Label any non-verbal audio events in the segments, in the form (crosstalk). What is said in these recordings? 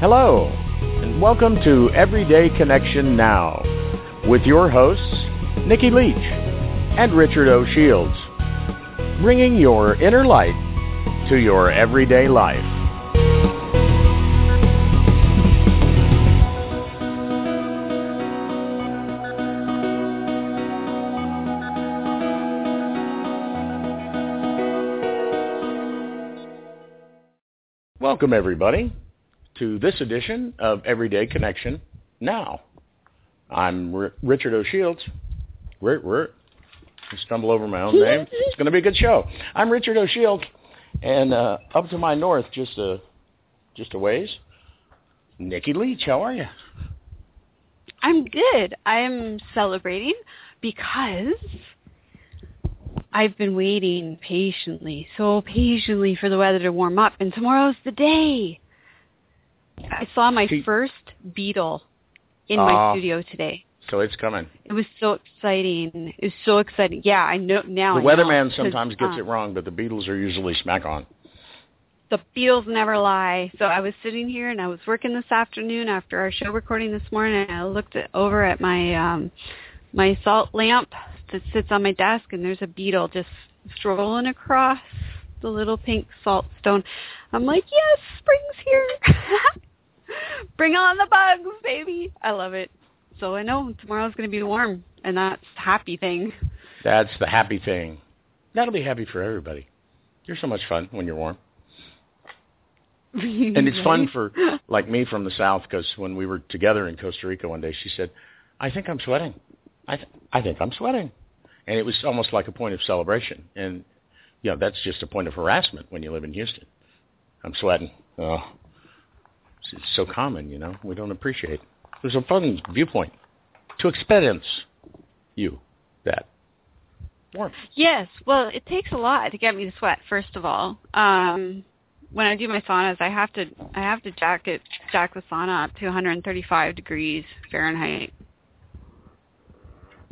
Hello, and welcome to Everyday Connection Now with your hosts, Nikki Leach and Richard O. Shields, bringing your inner light to your everyday life. Welcome, everybody, to this edition of Everyday Connection Now. I'm R- Richard O. Shields. R- R- stumble over my own name. It's going to be a good show. I'm Richard O. Shields, and uh, up to my north, just a just a ways, Nikki Leach. How are you? I'm good. I'm celebrating because I've been waiting patiently, so patiently for the weather to warm up, and tomorrow's the day. I saw my first beetle in Ah. my studio today. So it's coming. It was so exciting. It was so exciting. Yeah, I know now. The weatherman sometimes gets uh, it wrong, but the beetles are usually smack on. the beetles never lie. So I was sitting here and I was working this afternoon after our show recording this morning. And I looked at, over at my um my salt lamp that sits on my desk, and there's a beetle just strolling across the little pink salt stone. I'm like, yes, spring's here. (laughs) Bring on the bugs, baby. I love it. So I know tomorrow's going to be warm, and that's a happy thing. That's the happy thing. That'll be happy for everybody. You're so much fun when you're warm. (laughs) And it's fun for like me from the south because when we were together in Costa Rica one day, she said, "I think I'm sweating. I th- I think I'm sweating," and it was almost like a point of celebration. And you know that's just a point of harassment when you live in Houston. I'm sweating. Oh, it's, so common, you know. We don't appreciate. There's a fun viewpoint to experience you that warmth. Yes, well, it takes a lot to get me to sweat. First of all, um, when I do my saunas, I have to I have to jack it jack the sauna up to 135 degrees Fahrenheit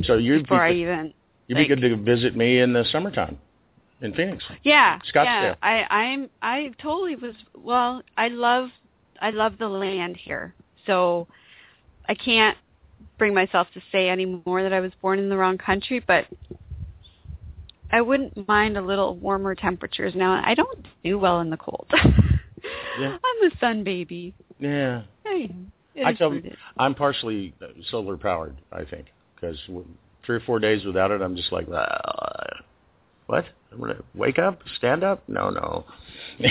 So you'd be, before I good- even. you'd be like- good to visit me in the summertime in Phoenix. Yeah, Scottsdale. yeah. I I'm I totally was. Well, I love I love the land here, so I can't bring myself to say anymore that I was born in the wrong country, but I wouldn't mind a little warmer temperatures now. I don't do well in the cold. (laughs) Yeah. I'm a sun baby. Yeah. Hey, I tell, I'm partially uh, solar powered, I think, because three or four days without it, I'm just like, "Ah, what? I'm gonna wake up, stand up? No, no. (laughs)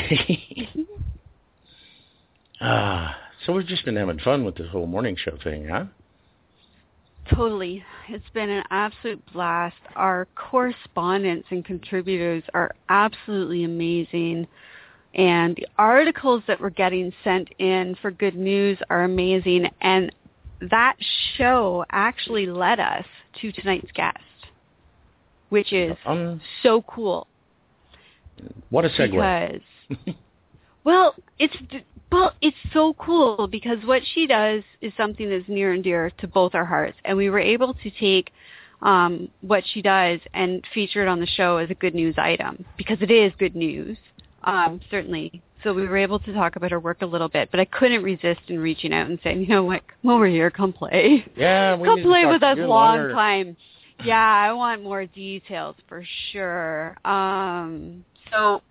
ah, (sighs) so we've just been having fun with this whole morning show thing, huh? Totally. It's been an absolute blast. Our correspondents and contributors are absolutely amazing. And the articles that we're getting sent in for good news are amazing. And that show actually led us to tonight's guest, which is Um, so cool. what a segue. Because (laughs) well, it's well, it's so cool because what she does is something that's near and dear to both our hearts, and we were able to take um, what she does and feature it on the show as a good news item because it is good news, um, certainly. So we were able to talk about her work a little bit, but I couldn't resist in reaching out and saying, you know what, come over here, come play. yeah, we (laughs) Come play with us long longer. time. Yeah, I want more details for sure. Um, so,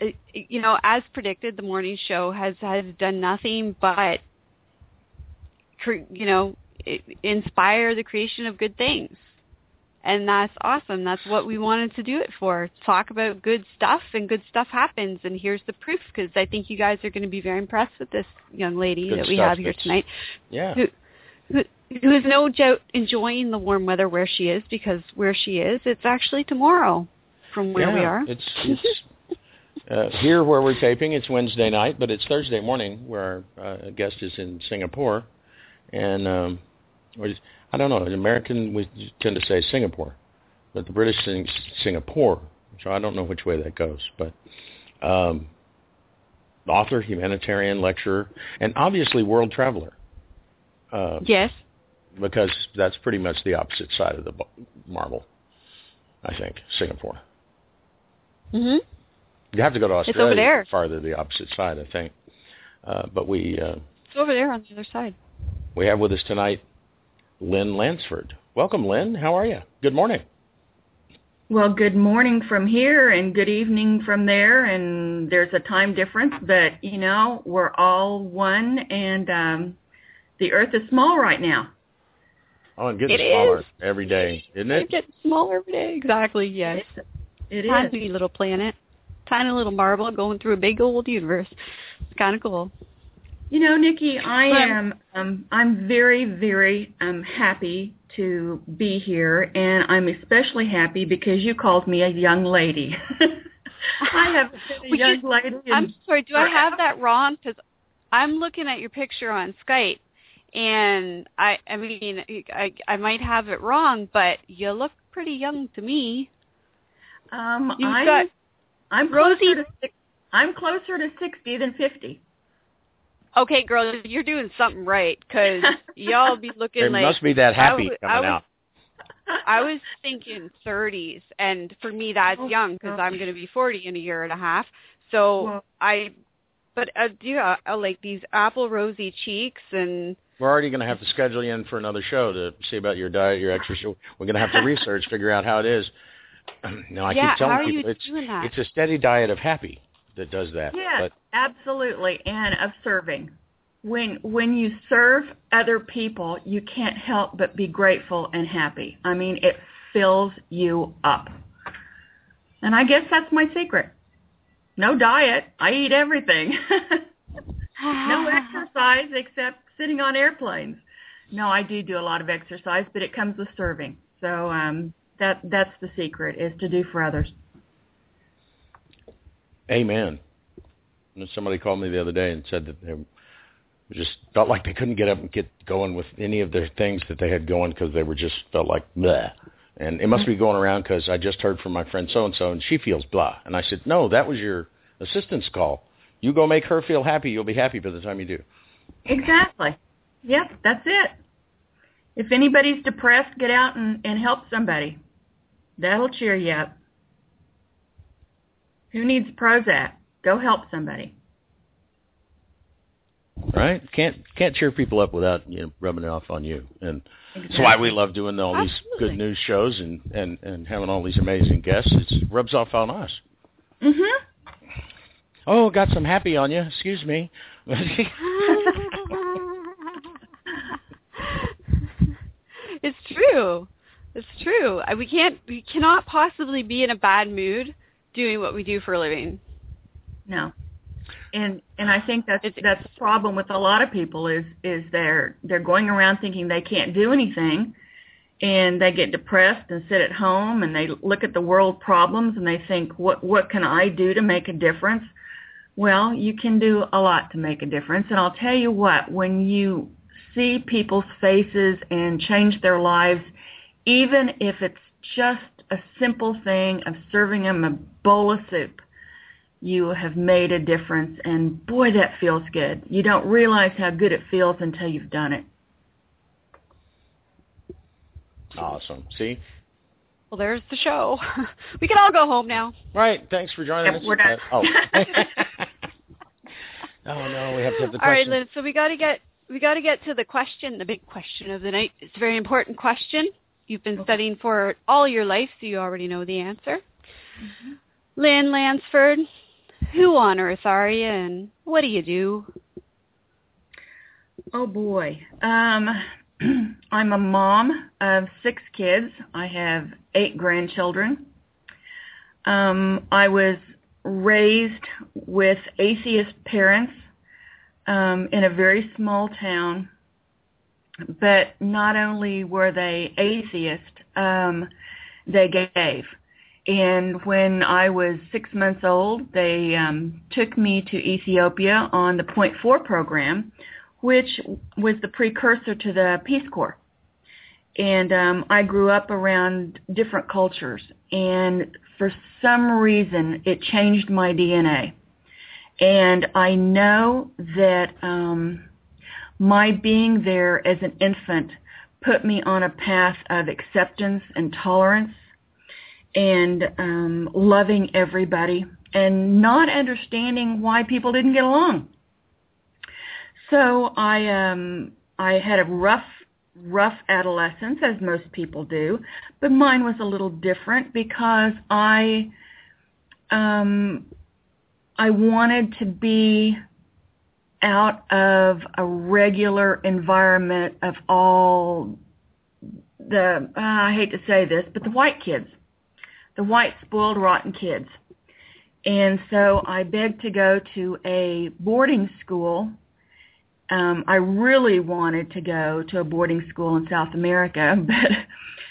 Uh, you know, as predicted, the morning show has has done nothing but, you know, inspire the creation of good things, and that's awesome. That's what we wanted to do it for. Talk about good stuff, and good stuff happens. And here's the proof, because I think you guys are going to be very impressed with this young lady Good that we have here tonight Yeah. who, who who is no doubt enjoying the warm weather where she is because where she is, it's actually tomorrow from where yeah, we are. It's it's (laughs) Uh, here where we're taping, it's Wednesday night, but it's Thursday morning where our uh, guest is in Singapore. And um, I don't know, in American we tend to say Singapore, but the British sing Singapore, so I don't know which way that goes. But um, author, humanitarian, lecturer, and obviously world traveler. Uh, yes. Because that's pretty much the opposite side of the marble, I think, Singapore. Mhm. You have to go to Australia. It's over there. Farther the opposite side, I think. Uh, but we. Uh, it's over there on the other side. We have with us tonight Lynn Lansford. Welcome, Lynn. How are you? Good morning. Well, good morning from here and good evening from there. And there's a time difference, but you know we're all one, and um, the Earth is small right now. Oh, and getting it smaller is. every day, isn't it? It's getting smaller every day. Exactly. Yes. It is. Tiny little planet, tiny little marble going through a big old universe. It's kind of cool. You know, Nikki, I am um I'm very very um happy to be here and I'm especially happy because you called me a young lady. (laughs) I have been a young you- lady. I'm sorry. Do I have that wrong? Because I'm looking at your picture on Skype, and I I mean I I might have it wrong, but you look pretty young to me. Um You've I'm got I'm Rosie- closer to six, I'm closer to 60 than 50. okay, girl. You're doing something right because y'all be (laughs) looking It like must be that happy I w- coming I was- out. I was thinking 30s, and for me that's Oh, young because I'm going to be 40 in a year and a half. So Well- I, but uh, yeah, I like these apple rosy cheeks and We're already going to have to schedule you in for another show to see about your diet, your exercise. We're going to have to research, figure out how it is. (clears throat) No, I yeah, keep telling how are people you it's doing that? it's a steady diet of happy that does that. Yes, But absolutely, and of serving. When when you serve other people, you can't help but be grateful and happy. I mean, it fills you up. And I guess that's my secret. No diet. I eat everything. (laughs) no (laughs) exercise except sitting on airplanes. No, I do do a lot of exercise, but it comes with serving. So um that that's the secret is to do for others. amen. And somebody called me the other day and said that they just felt like they couldn't get up and get going with any of their things that they had going because they were just felt like blah. And it must be mm-hmm. going around because I just heard from my friend so and so and she feels blah. And I said, no, that was your assistance call. You go make her feel happy. You'll be happy by the time you do. Exactly. Yep, that's it. If anybody's depressed, get out and, and help somebody. That'll cheer you up. Who needs Prozac? Go help somebody. Right? Can't can't cheer people up without you know rubbing it off on you. And Exactly. that's why we love doing all these good news shows and and and having all these amazing guests. It rubs off on us. Mhm. Oh, got some happy on you. Excuse me. (laughs) it's true. It's true. We can't. We cannot possibly be in a bad mood doing what we do for a living. No. And and I think that's It's- that's the problem with a lot of people is is they're they're going around thinking they can't do anything and they get depressed and sit at home and they look at the world problems and they think what what can I do to make a difference? Well, you can do a lot to make a difference and I'll tell you what, when you see people's faces and change their lives even if it's just a simple thing of serving them a bowl of soup you have made a difference and boy that feels good you don't realize how good it feels until you've done it awesome. See? Well, there's the show. (laughs) we can all go home now. Right. Thanks for joining Yep, us. we're done. Uh, oh. (laughs) (laughs) oh no, we have to have the All right, question. Lynn. So we got to get we got to get to the question, the big question of the night. It's a very important question. You've been studying for all your life, so you already know the answer. Lynn Lansford, who on earth are you, and what do you do? oh boy. Um (clears throat) i'm a mom of six kids. I have eight grandchildren. Um i was raised with atheist parents um in a very small town but not only were they atheist um they gave and when I was six months old, they um, took me to Ethiopia on the Point Four program, which was the precursor to the Peace Corps. And um, I grew up around different cultures, and for some reason, it changed my DNA. And I know that um, my being there as an infant put me on a path of acceptance and tolerance and um, loving everybody and not understanding why people didn't get along. So I um, I had a rough rough adolescence as most people do, but mine was a little different because I um, I wanted to be out of a regular environment of all the uh, I hate to say this, but the white kids, the white spoiled rotten kids. And so I begged to go to a boarding school. Um, I really wanted to go to a boarding school in South America, (laughs) but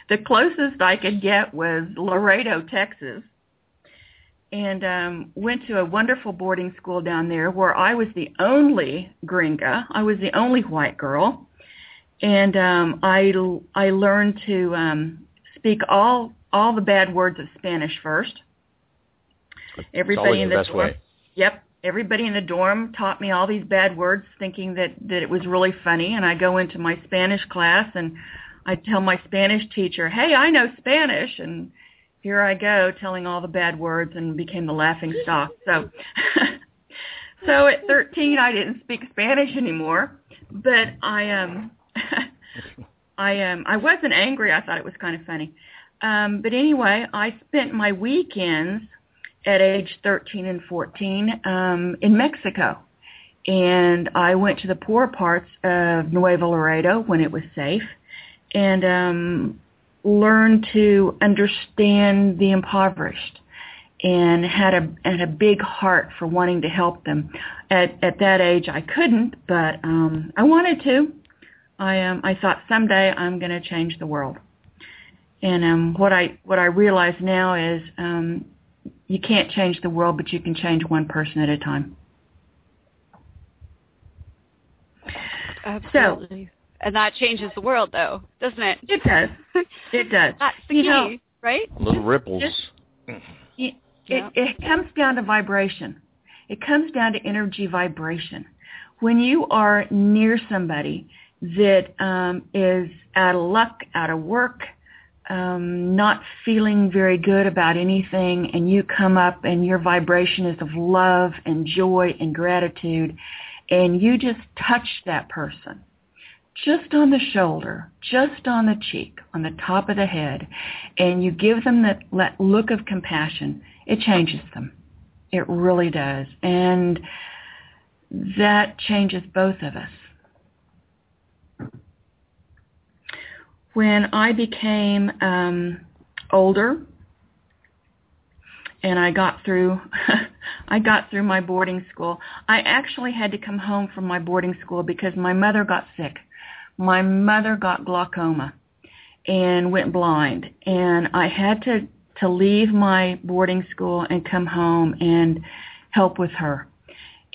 the closest I could get was Laredo, Texas and um, went to a wonderful boarding school down there where I was the only gringa. I was the only white girl, and um, I I learned to um, speak all all the bad words of Spanish first. Everybody in the, the best dorm, way. Yep, everybody in the dorm taught me all these bad words, thinking that that it was really funny. And I go into my Spanish class and I tell my Spanish teacher, "Hey, I know Spanish," and here I go telling all the bad words and became the laughing stock. So (laughs) so at 13 I didn't speak Spanish anymore, but I um (laughs) I um I wasn't angry. I thought it was kind of funny. Um but anyway, I spent my weekends at age 13 and 14 um in Mexico. And I went to the poor parts of Nuevo Laredo when it was safe and um learned to understand the impoverished and had a had a big heart for wanting to help them. At at that age, I couldn't, but um, I wanted to. I um I thought someday I'm going to change the world. And um, what I what I realize now is um, you can't change the world, but you can change one person at a time. Absolutely. And that changes the world, though, doesn't it? It does. It (laughs) does. That's the You key, know- right? Little ripples. It, Yeah. it comes down to vibration. It comes down to energy vibration. When you are near somebody that um, is out of luck, out of work, um, not feeling very good about anything, and you come up and your vibration is of love and joy and gratitude, and you just touch that person just on the shoulder, just on the cheek, on the top of the head, and you give them that look of compassion, it changes them. It really does. And that changes both of us. When I became um, older and I got through (laughs) I got through my boarding school, I actually had to come home from my boarding school because my mother got sick my mother got glaucoma and went blind and I had to to leave my boarding school and come home and help with her.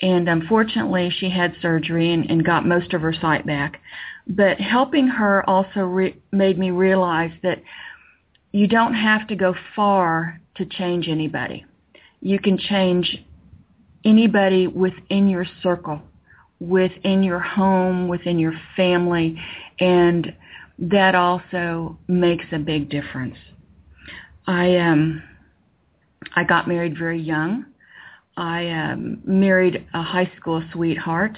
And unfortunately, she had surgery and, and got most of her sight back. But helping her also re- made me realize that you don't have to go far to change anybody. You can change anybody within your circle within your home, within your family, and that also makes a big difference. I um I got married very young. I um, married a high school sweetheart.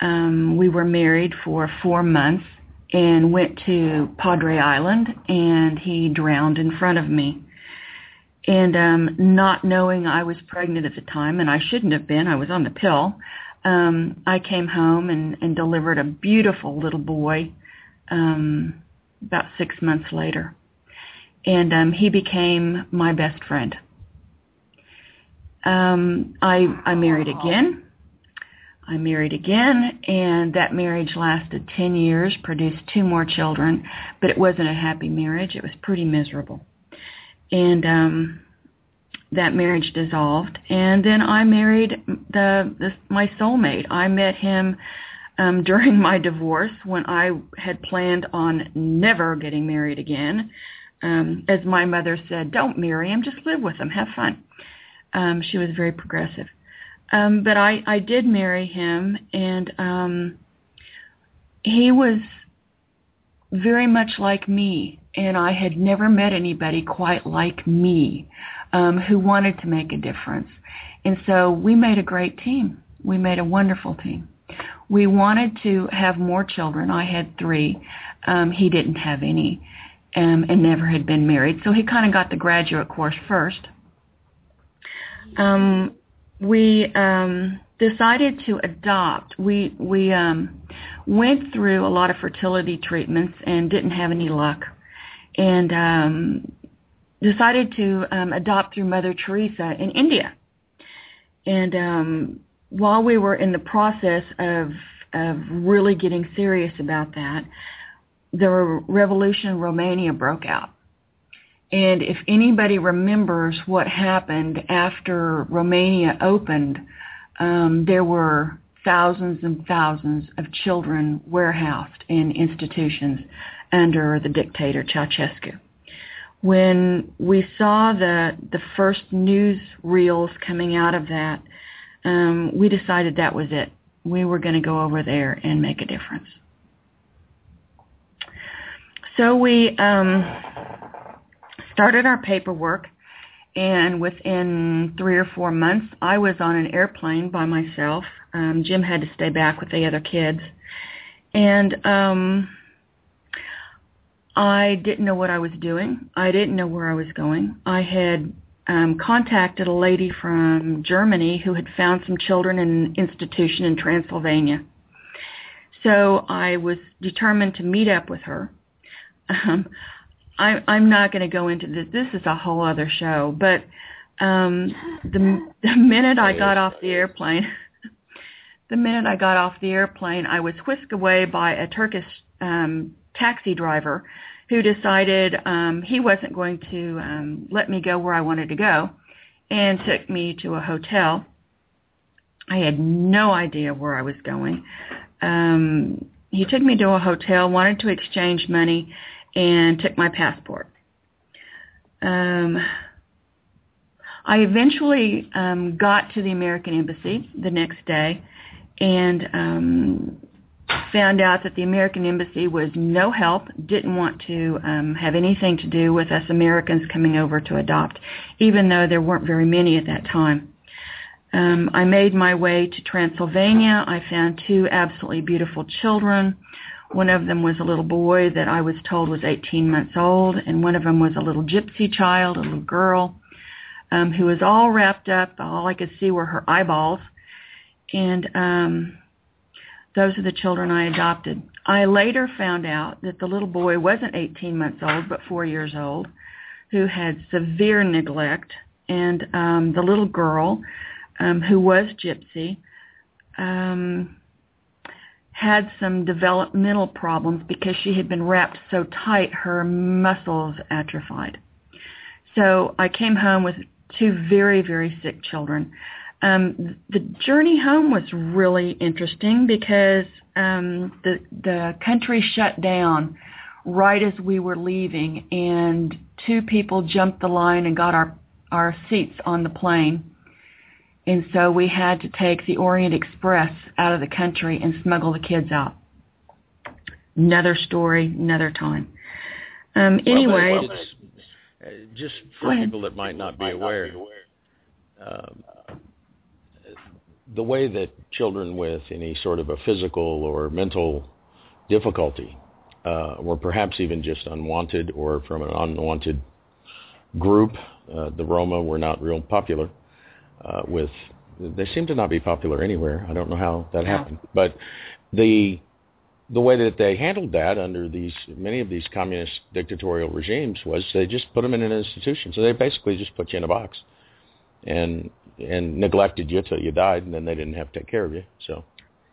Um, we were married for four months and went to Padre Island, and he drowned in front of me. And um, not knowing I was pregnant at the time, and I shouldn't have been, I was on the pill um, I came home and, and delivered a beautiful little boy um, about six months later. And um, he became my best friend. Um, I, I married again. I married again, and that marriage lasted 10 years, produced two more children, but it wasn't a happy marriage. It was pretty miserable. And um, that marriage dissolved, and then I married the, the my soulmate. I met him um, (laughs) during my divorce when I had planned on never getting married again. Um, as my mother said, "Don't marry him, just live with him, have fun." Um, she was very progressive, um, but I I did marry him, and um, he was very much like me, and I had never met anybody quite like me um, who wanted to make a difference. And so we made a great team. We made a wonderful team. We wanted to have more children. I had three. Um, he didn't have any um, and never had been married. So he kind of got the graduate course first. Um, we um, decided to adopt. We we um, went through a lot of fertility treatments and didn't have any luck, and um, decided to um, adopt through Mother Teresa in India. And um, while we were in the process of of really getting serious about that, the revolution in Romania broke out. And if anybody remembers what happened after Romania opened, um, there were thousands and thousands of children warehoused in institutions under the dictator Ceausescu. When we saw the the first news reels coming out of that, um, we decided that was it. We were going to go over there and make a difference. So we um, started our paperwork and within three or four months, I was on an airplane by myself. Um, Jim had to stay back with the other kids. And um, I didn't know what I was doing. I didn't know where I was going. I had um, contacted a lady from Germany who had found some children in an institution in Transylvania. So I was determined to meet up with her. Um, I, I'm not going to go into this. This is a whole other show. But um, the, the minute I got off the airplane, (laughs) the minute I got off the airplane, I was whisked away by a Turkish um, taxi driver who decided um, he wasn't going to um, let me go where I wanted to go and took me to a hotel. I had no idea where I was going. Um, he took me to a hotel, wanted to exchange money, and took my passport. Um, I eventually um, got to the American Embassy the next day and um, found out that the American Embassy was no help, didn't want to um, have anything to do with us Americans coming over to adopt, even though there weren't very many at that time. Um, I made my way to Transylvania. I found two absolutely beautiful children. One of them was a little boy that I was told was 18 months old, and one of them was a little gypsy child, a little girl, um, who was all wrapped up. All I could see were her eyeballs. And um, those are the children I adopted. I later found out that the little boy wasn't 18 months old, but four years old, who had severe neglect, and um, the little girl, um, who was gypsy, um, had some developmental problems because she had been wrapped so tight her muscles atrophied. So I came home with two very, very sick children. Um, the journey home was really interesting because um, the the country shut down right as we were leaving, and two people jumped the line and got our our seats on the plane and so we had to take the Orient Express out of the country and smuggle the kids out. Another story, another time. Um, anyway, well, uh, just for people that might not be aware, um, the way that children with any sort of a physical or mental difficulty, uh, or perhaps even just unwanted or from an unwanted group, uh, the Roma were not real popular uh, with they seem to not be popular anywhere. I don't know how that happened, but the the way that they handled that under these many of these communist dictatorial regimes was they just put them in an institution. So they basically just put you in a box and and neglected you till you died, and then they didn't have to take care of you. So.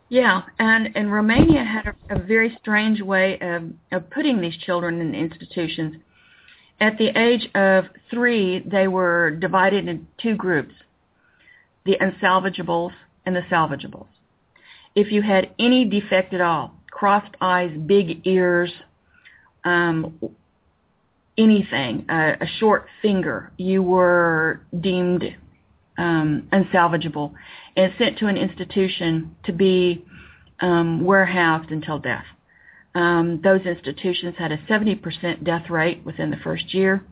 Yeah, and and Romania had a, a very strange way of of putting these children in institutions. At the age of three, they were divided into two groups, the unsalvageables and the salvageables. If you had any defect at all, crossed eyes, big ears, um, anything, a, a short finger, you were deemed um, unsalvageable and sent to an institution to be um, warehoused until death. Um, those institutions had a 70% death rate within the first year,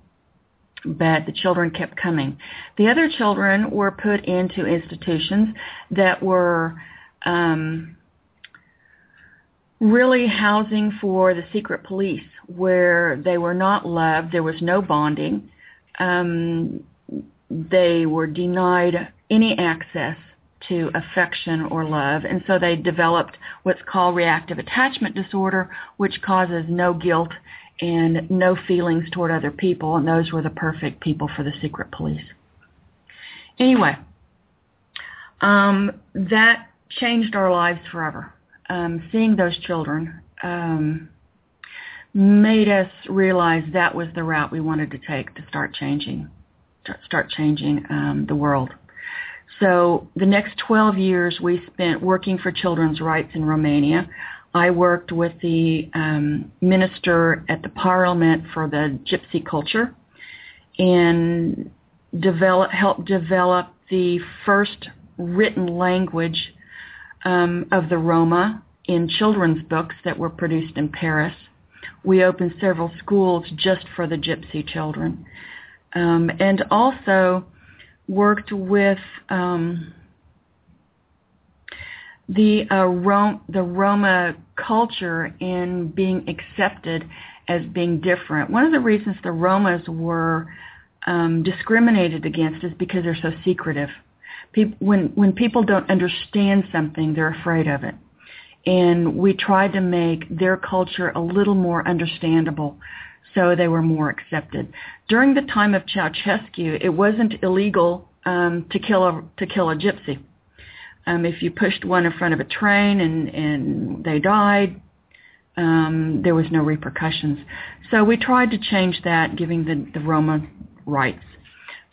but the children kept coming. The other children were put into institutions that were um, really housing for the secret police where they were not loved, there was no bonding, um, they were denied any access to affection or love, and so they developed what's called reactive attachment disorder, which causes no guilt and no feelings toward other people, and those were the perfect people for the secret police. Anyway, um, that changed our lives forever. Um, seeing those children um, made us realize that was the route we wanted to take to start changing, start changing um, the world. So the next 12 years we spent working for children's rights in Romania. I worked with the um, minister at the parliament for the gypsy culture and develop, helped develop the first written language um, of the Roma in children's books that were produced in Paris. We opened several schools just for the gypsy children. Um, and also worked with um, the uh, Rom- the Roma culture in being accepted as being different. One of the reasons the Romas were um, discriminated against is because they're so secretive. People, when when people don't understand something, they're afraid of it. And we tried to make their culture a little more understandable so they were more accepted. During the time of Ceausescu, it wasn't illegal um, to kill a to kill a gypsy. Um, if you pushed one in front of a train and and they died, um, there was no repercussions. So we tried to change that, giving the, the Roma rights.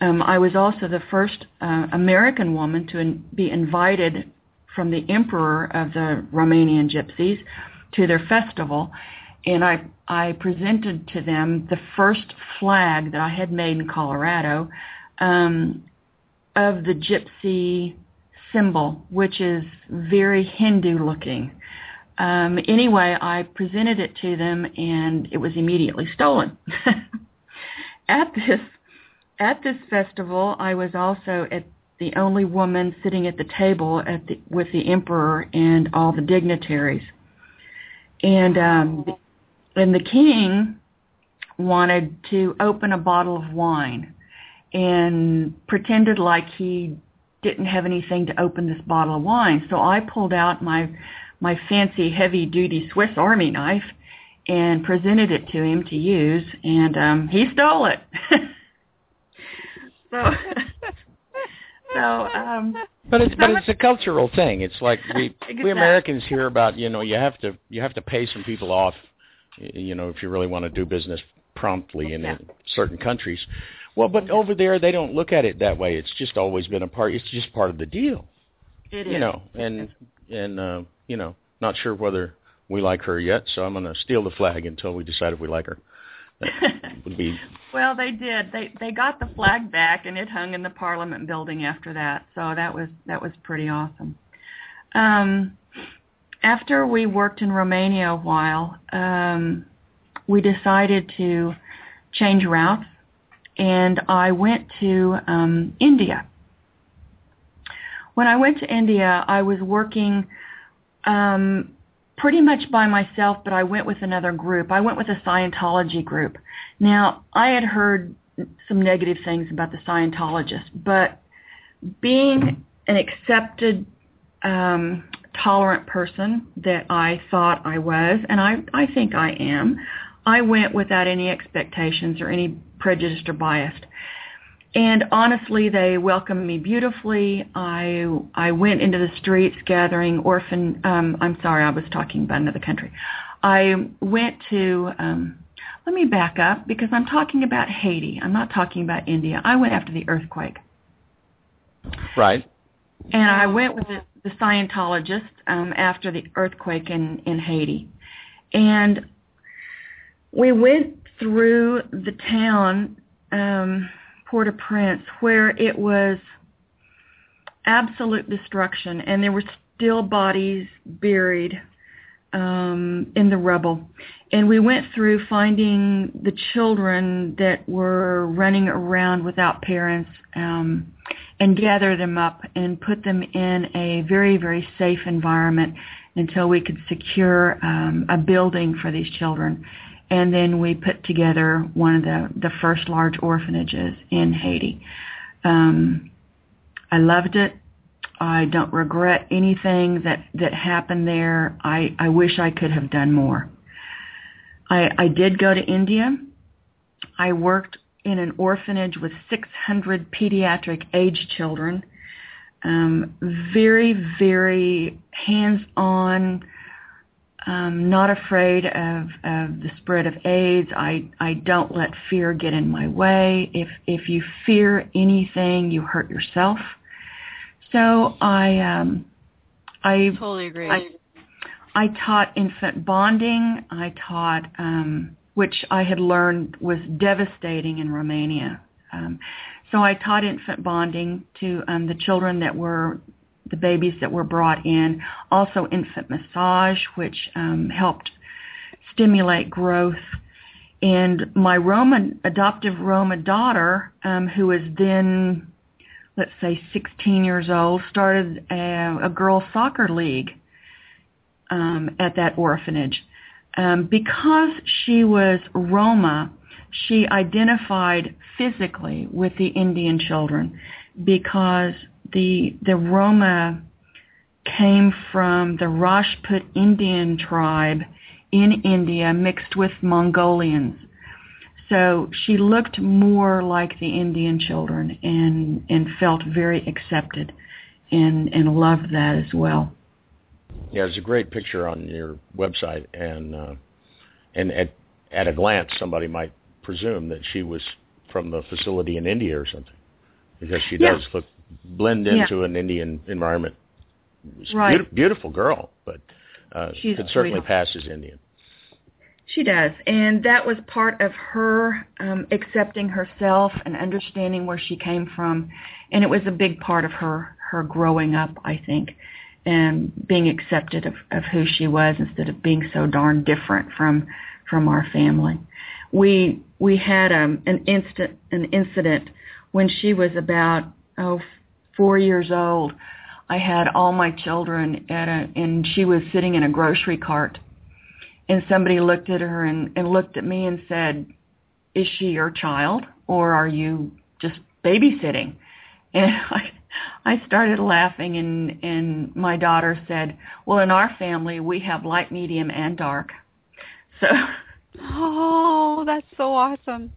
Um, I was also the first uh, American woman to in, be invited from the emperor of the Romanian gypsies to their festival, and I I presented to them the first flag that I had made in Colorado um, of the gypsy symbol, which is very Hindu looking. Um, anyway, I presented it to them, and it was immediately stolen. (laughs) at this at this festival, I was also at the only woman sitting at the table at the, with the emperor and all the dignitaries. And um, and the king wanted to open a bottle of wine and pretended like he didn't have anything to open this bottle of wine. So I pulled out my my fancy heavy duty Swiss Army knife and presented it to him to use and um he stole it. (laughs) so (laughs) so um but it's but it's a cultural thing. It's like (laughs) we Exactly. we Americans hear about, you know, you have to you have to pay some people off you know, if you really want to do business promptly in, Yeah. certain countries. Well, but over there they don't look at it that way. It's just always been a part. It's just part of the deal, it is. you know. And and uh, you know, not sure whether we like her yet. So I'm going to steal the flag until we decide if we like her. (laughs) Would be well, they did. They they got the flag back, and it hung in the Parliament building after that. So that was that was pretty awesome. Um, after we worked in Romania a while, um, we decided to change routes, and I went to um, India. When I went to India, I was working um, pretty much by myself, but I went with another group. I went with a Scientology group. Now, I had heard some negative things about the Scientologists, but being an accepted, um, tolerant person that I thought I was, and I, I think I am, I went without any expectations or any prejudice or bias. And honestly, they welcomed me beautifully. I I went into the streets gathering orphan. Um, I'm sorry, I was talking about another country. I went to um, let me back up because I'm talking about Haiti. I'm not talking about India. I went after the earthquake. Right. And I went with the, the Scientologist um, after the earthquake in, in Haiti. And we went through the town, um, Port-au-Prince, where it was absolute destruction, and there were still bodies buried um, in the rubble. And we went through finding the children that were running around without parents um, and gather them up and put them in a very, very safe environment until we could secure um, a building for these children. And then we put together one of the, the first large orphanages in Haiti. Um, I loved it. I don't regret anything that, that happened there. I, I wish I could have done more. I, I did go to India. I worked in an orphanage with 600 pediatric age children. Um, very, very hands-on, um, not afraid of, of the spread of AIDS. I, I don't let fear get in my way. If, if you fear anything, you hurt yourself. So I, um, I totally agree. I, I taught infant bonding. I taught, um, which I had learned was devastating in Romania. Um, so I taught infant bonding to um, the children that were the babies that were brought in. Also infant massage, which um, helped stimulate growth. And my Roma adoptive Roma daughter, um, who was then, let's say, 16 years old, started a, a girls soccer league um, at that orphanage. Um, because she was Roma, she identified physically with the Indian children because the the Roma came from the Rajput Indian tribe in India mixed with Mongolians. So she looked more like the Indian children and and felt very accepted and and loved that as well. Yeah, it's a great picture on your website, and uh, and at at a glance, somebody might presume that she was from the facility in India or something, because she Yeah. does look blend Yeah. into an Indian environment. She's Right. beauti- beautiful girl, but uh, She's could certainly pass as Indian. She does, and that was part of her um, accepting herself and understanding where she came from, and it was a big part of her her growing up, I think, and being accepted of, of who she was instead of being so darn different from from our family. We we had um, an instant an incident when she was about oh four years old. I had all my children at a, and she was sitting in a grocery cart and somebody looked at her and, and looked at me and said, is she your child or are you just babysitting? (laughs) And I, I started laughing and, and my daughter said, well, in our family, we have light, medium, and dark. (laughs) So, Oh, that's so awesome.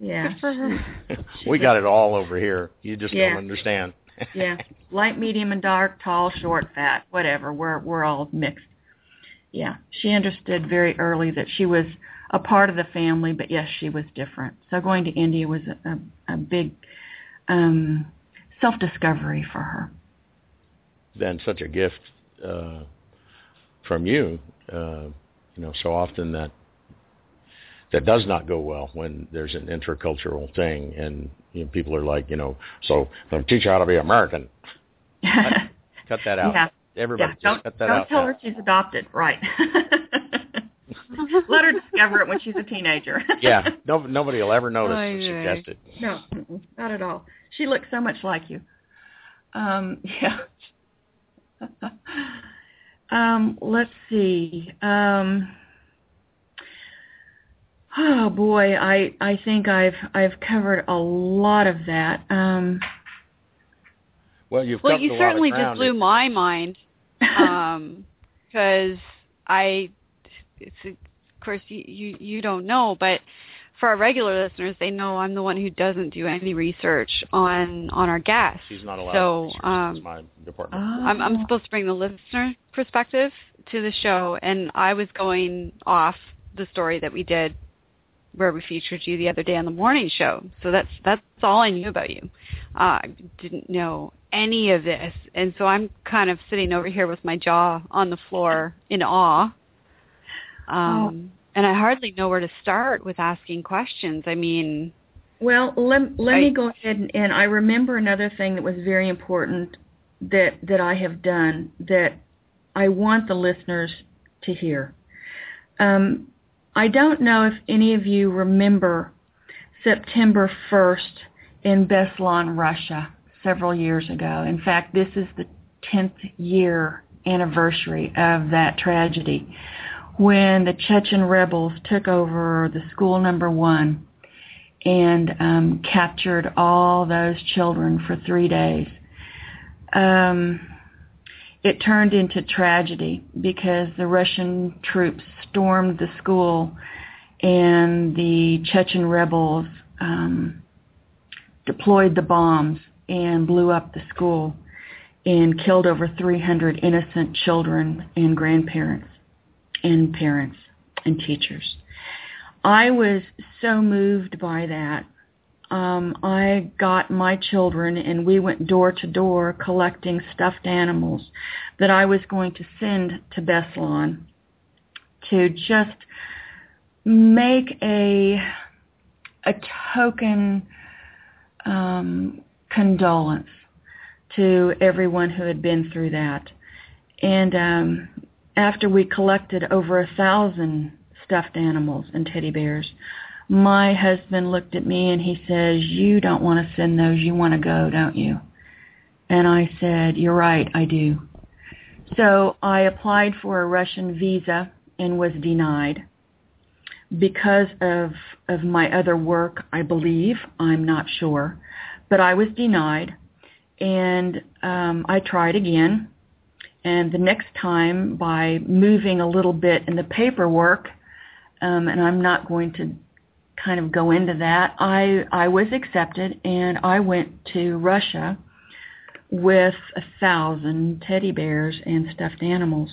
yeah. Good for her. (laughs) we got it all over here. You just Yeah. don't understand. Yeah, light, medium, and dark, tall, short, fat, whatever. We're we're all mixed. Yeah, she understood very early that she was a part of the family, but yes, she was different. So going to India was a, a, a big um, self-discovery for her. then such a gift uh, from you. Uh, you know, so often that that does not go well when there's an intercultural thing, and you know, people are like, you know, so I'm teach her how to be American. (laughs) Cut that out. Yeah. Everybody, yeah, don't cut that don't out. tell now. her she's adopted, right? (laughs) Let her discover it when she's a teenager. (laughs) yeah, no, nobody will ever notice Oy or vey. suggest it. No, not at all. She looks so much like you. Um, yeah. um, let's see. Um, oh boy, I I think I've I've covered a lot of that. Um, Well, you've Well, covered you a certainly lot of ground. just blew my mind um (laughs) because I it's of course you, you you don't know but for our regular listeners they know I'm the one who doesn't do any research on on our guests She's not allowed. so to. um That's my department. I'm I'm supposed to bring the listener perspective to the show and I was going off the story that we did where we featured you the other day on the morning show. So that's that's all I knew about you. Uh, I didn't know any of this, and so I'm kind of sitting over here with my jaw on the floor in awe. Um, oh. And I hardly know where to start with asking questions. I mean, well, let let I, me go ahead and, and I remember another thing that was very important that that I have done that I want the listeners to hear. Um, I don't know if any of you remember September 1st in Beslan, Russia, several years ago. In fact, this is the 10th year anniversary of that tragedy when the Chechen rebels took over the school number one and um, captured all those children for three days. Um, it turned into tragedy because the Russian troops stormed the school and the Chechen rebels um, deployed the bombs and blew up the school and killed over 300 innocent children and grandparents and parents and teachers. I was so moved by that um, I got my children and we went door to door collecting stuffed animals that I was going to send to Beslan to just make a a token um, condolence to everyone who had been through that. And um, after we collected over a thousand stuffed animals and teddy bears, my husband looked at me and he says, you don't want to send those. You want to go, don't you? And I said, you're right, I do. So I applied for a Russian visa and was denied because of of my other work, I believe. I'm not sure. But I was denied and um, I tried again. And the next time by moving a little bit in the paperwork, um, and I'm not going to kind of go into that, I I was accepted and I went to Russia with a thousand teddy bears and stuffed animals.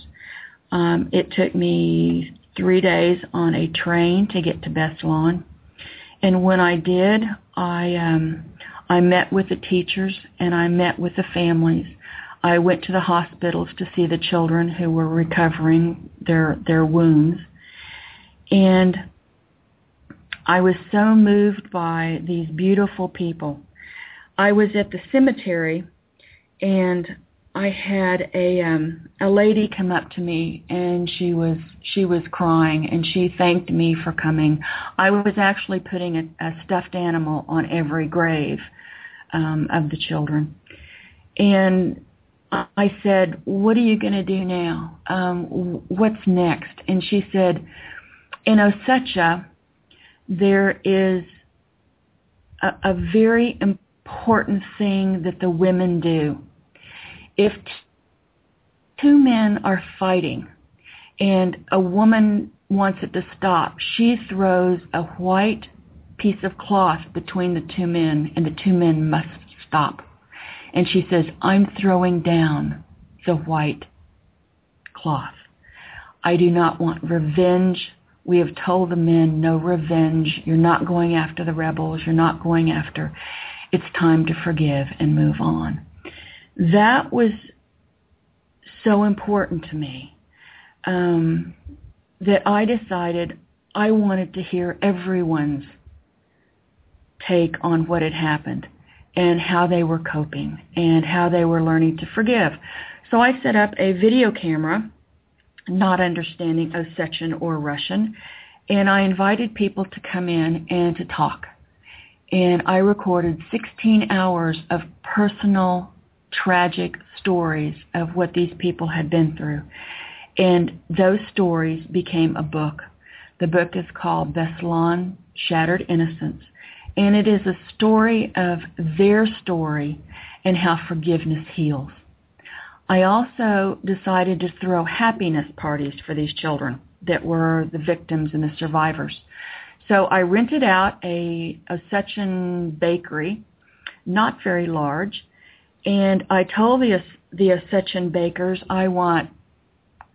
Um, it took me three days on a train to get to Beslan, and when I did, I um, I met with the teachers and I met with the families. I went to the hospitals to see the children who were recovering their their wounds, and I was so moved by these beautiful people. I was at the cemetery and I had a um a lady come up to me and she was she was crying and she thanked me for coming. I was actually putting a, a stuffed animal on every grave um of the children. And I said, "What are you going to do now? Um what's next?" And she said, "In Ossetia, there is a, a very important thing that the women do. If two men are fighting and a woman wants it to stop, she throws a white piece of cloth between the two men and the two men must stop. And she says, I'm throwing down the white cloth. I do not want revenge we have told the men, no revenge. You're not going after the rebels. You're not going after. It's time to forgive and move on. That was so important to me um, that I decided I wanted to hear everyone's take on what had happened and how they were coping and how they were learning to forgive. So I set up a video camera not understanding Ossetian or Russian. And I invited people to come in and to talk. And I recorded 16 hours of personal, tragic stories of what these people had been through. And those stories became a book. The book is called Beslan, Shattered Innocence. And it is a story of their story and how forgiveness heals. I also decided to throw happiness parties for these children that were the victims and the survivors. So I rented out a a Ossetian bakery, not very large, and I told the the Ossetian bakers I want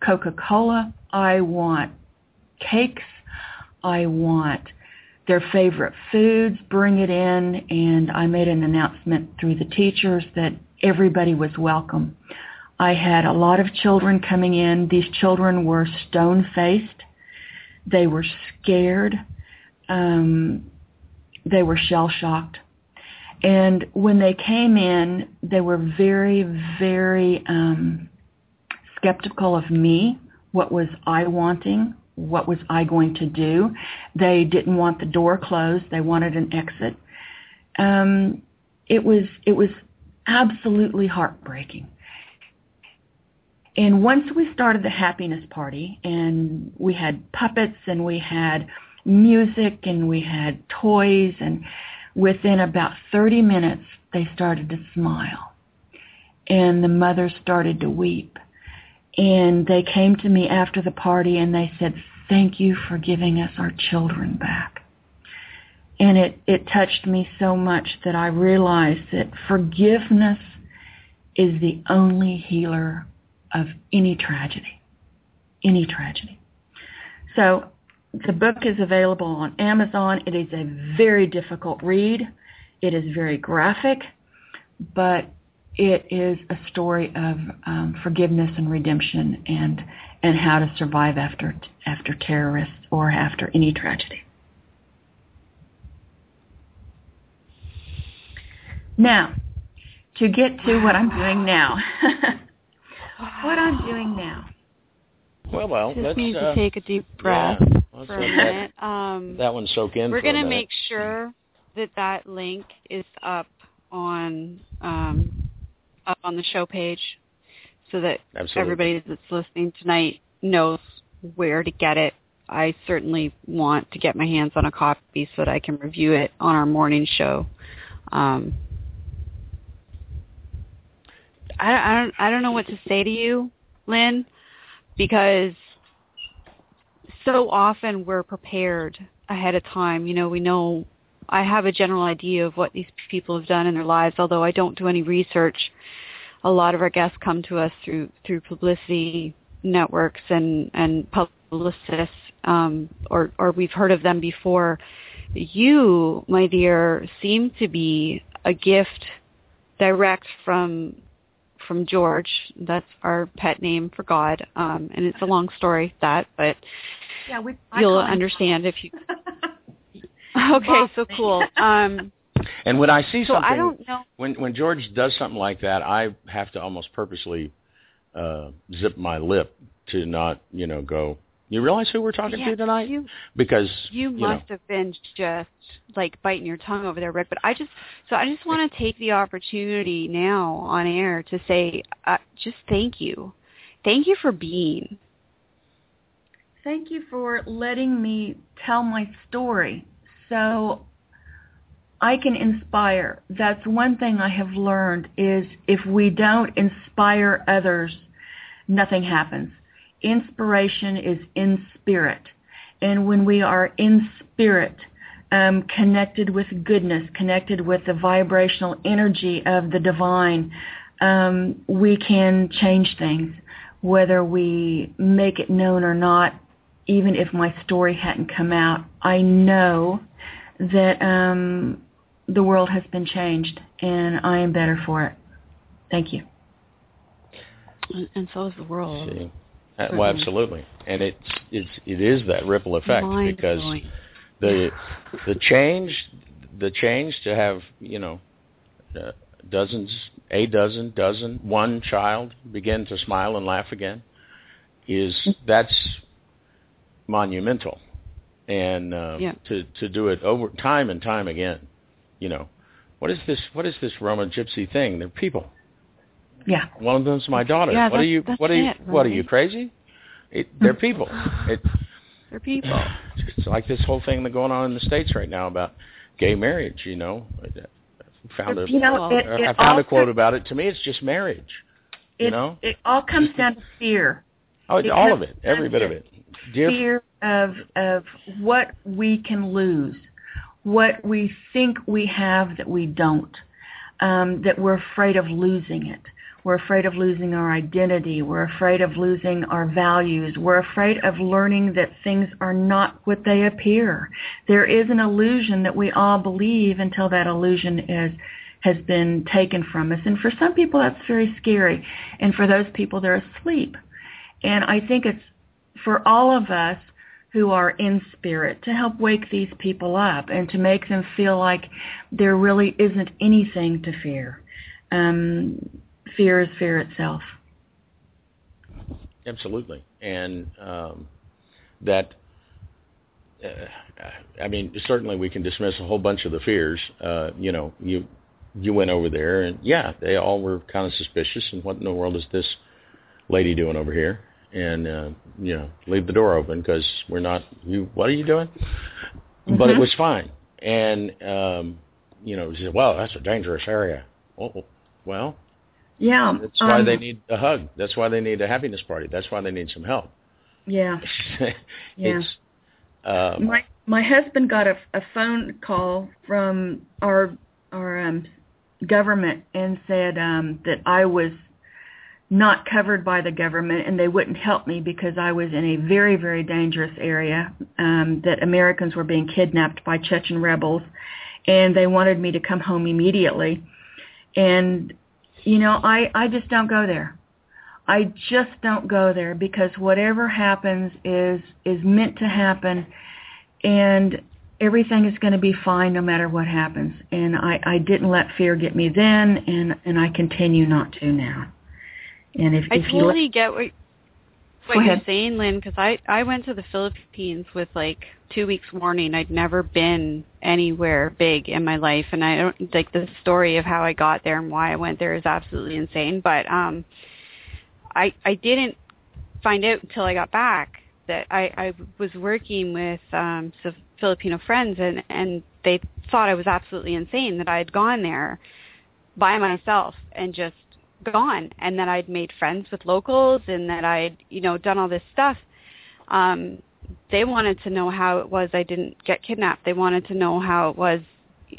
Coca-Cola, I want cakes, I want their favorite foods, bring it in, and I made an announcement through the teachers that everybody was welcome. I had a lot of children coming in. These children were stone-faced. They were scared. Um, they were shell-shocked. And when they came in, they were very, very um, skeptical of me. What was I wanting? What was I going to do? They didn't want the door closed. They wanted an exit. Um, it was it was absolutely heartbreaking. And once we started the happiness party, and we had puppets, and we had music, and we had toys, and within about 30 minutes, they started to smile. And the mother started to weep. And they came to me after the party and they said, thank you for giving us our children back. And it, it touched me so much that I realized that forgiveness is the only healer of any tragedy. Any tragedy. So the book is available on Amazon. It is a very difficult read. It is very graphic, but it is a story of um, forgiveness and redemption and and how to survive after after terrorists or after any tragedy. Now, to get to what I'm doing now. (laughs) what I'm doing now. Well, well, Just let's need uh, to take a deep breath yeah, let's for a minute. Um, that, that one soak in. we're going gonna make sure that that link is up on um, up on the show page, so that Absolutely. everybody that's listening tonight knows where to get it. I certainly want to get my hands on a copy so that I can review it on our morning show. Um, I, I don't I don't know what to say to you, Lynn, because so often we're prepared ahead of time. You know, we know I have a general idea of what these people have done in their lives, although I don't do any research. A lot of our guests come to us through through publicity networks and and publicists, um, or or we've heard of them before. You, my dear, seem to be a gift direct from from George. That's our pet name for God, um, and it's a long story that, but Yeah, we, you'll understand if you. (laughs) (laughs) Okay, so cool. Um, And when I see so something, I don't know. when when George does something like that, I have to almost purposely uh, zip my lip to not, you know, go. You realize who we're talking Yeah, to tonight? You Because you know, must have been just like biting your tongue over there, Rick. But I just so I just want to take the opportunity now on air to say uh, just thank you, thank you for being. Thank you for letting me tell my story so I can inspire. That's one thing I have learned is if we don't inspire others, nothing happens. Inspiration is in spirit. And when we are in spirit, um, connected with goodness, connected with the vibrational energy of the divine, um, we can change things, whether we make it known or not. Even if my story hadn't come out, I know that um, the world has been changed, and I am better for it. Thank you. And, and so is the world. Uh, well, absolutely, and it's it's it is that ripple effect because Mind-blowing. the the change the change to have you know uh, dozens a dozen dozen one child begin to smile and laugh again is that's monumental. And uh, Yeah. to to do it over time and time again you know what is this what is this Roma gypsy thing? They're people Yeah. one of them's my daughter Yeah, what are you what are you it, what are you crazy it, they're people (laughs) it They're people. it's like this whole thing that's going on in the states right now about gay marriage. You know, I found a You know, it, I found a quote about it. To me, it's just marriage. it, you know, it all comes down to fear. oh, it all of it, every bit of it. Dear, fear of of what we can lose, what we think we have that we don't, um, that we're afraid of losing it. We're afraid of losing our identity. We're afraid of losing our values. We're afraid of learning that things are not what they appear. There is an illusion that we all believe until that illusion is has been taken from us. And for some people that's very scary. And for those people they're asleep. And I think it's for all of us who are in spirit to help wake these people up and to make them feel like there really isn't anything to fear. Um, fear is fear itself. Absolutely, and um, that. Uh, I mean, certainly we can dismiss a whole bunch of the fears. Uh, you know, you you went over there, and yeah, they all were kind of suspicious. And what in the world is this lady doing over here? and uh, you know leave the door open because we're not you what are you doing mm-hmm. but it mm-hmm. was fine and um you know he said well that's a dangerous area oh, well yeah that's why um, they need a hug. That's why they need a happiness party. That's why they need some help. Yeah. (laughs) Yeah. um, my my husband got a, a phone call from our our um government and said um that I was not covered by the government and they wouldn't help me because I was in a very, very dangerous area, um, that Americans were being kidnapped by Chechen rebels and they wanted me to come home immediately. And, you know, I, I just don't go there. I just don't go there because whatever happens is, is meant to happen and everything is going to be fine no matter what happens. And I, I didn't let fear get me then and, and I continue not to now. And if, I if totally you get what what you're saying, Lynn, because I I went to the Philippines with like two weeks warning. I'd never been anywhere big in my life, and I don't like the story of how I got there and why I went there is absolutely insane. But um, I I didn't find out until I got back that I I was working with um some Filipino friends, and and they thought I was absolutely insane that I had gone there by myself and just gone and that I'd made friends with locals and that I'd, you know, done all this stuff. Um, they wanted to know how it was I didn't get kidnapped. They wanted to know how it was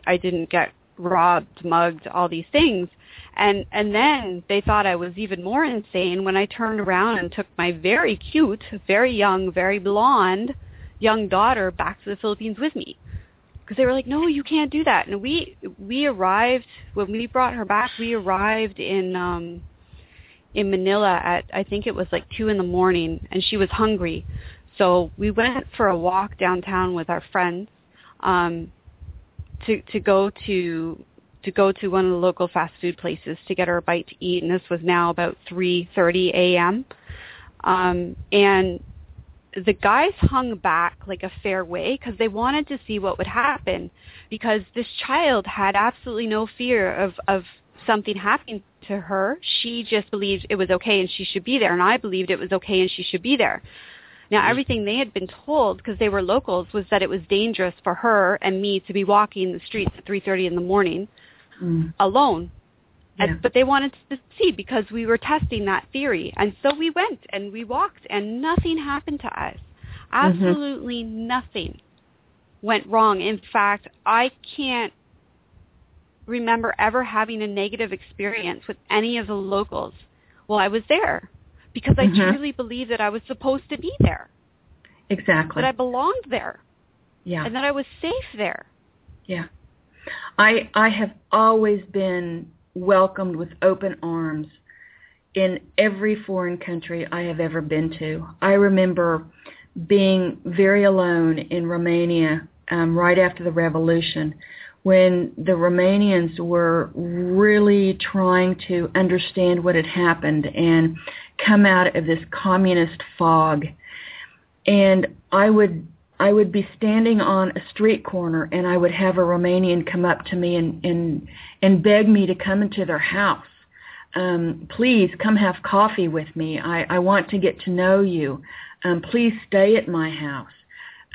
I didn't get robbed, mugged, all these things. And and then they thought I was even more insane when I turned around and took my very cute, very young, very blonde young daughter back to the Philippines with me because they were like, no, you can't do that. And we we arrived when we brought her back. We arrived in um in Manila at I think it was like two in the morning, and she was hungry. So we went for a walk downtown with our friends um, to to go to to go to one of the local fast food places to get her a bite to eat. And this was now about 3:30 a.m. Um, and the guys hung back like a fair way because they wanted to see what would happen because this child had absolutely no fear of of something happening to her she just believed it was okay and she should be there and i believed it was okay and she should be there now mm-hmm. everything they had been told because they were locals was that it was dangerous for her and me to be walking the streets at 3:30 in the morning mm. alone yeah. And, but they wanted to see because we were testing that theory. And so we went and we walked and nothing happened to us. Mm-hmm. Absolutely mm-hmm. nothing went wrong. In fact, I can't remember ever having a negative experience with any of the locals while I was there because I mm-hmm. truly believed that I was supposed to be there. Exactly. That I belonged there. Yeah. And that I was safe there. Yeah. I I have always been welcomed with open arms in every foreign country I have ever been to. I remember being very alone in Romania um, right after the revolution when the Romanians were really trying to understand what had happened and come out of this communist fog. And I would I would be standing on a street corner and I would have a Romanian come up to me and and and beg me to come into their house. Um, please come have coffee with me. I, I want to get to know you. Um, please stay at my house.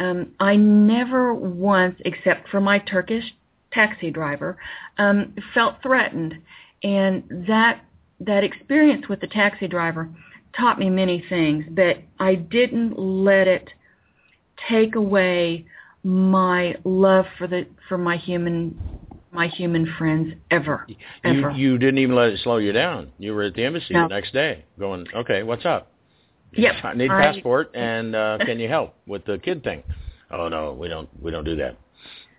Um, I never once, except for my Turkish taxi driver, um, felt threatened, and that that experience with the taxi driver taught me many things. But I didn't let it take away my love for the for my human my human friends ever. You, ever. you didn't even let it slow you down. You were at the embassy No. the next day going, okay, what's up? Yep, (laughs) I need a I- passport, (laughs) and uh, can you help with the kid thing? Oh no, we don't. We don't do that.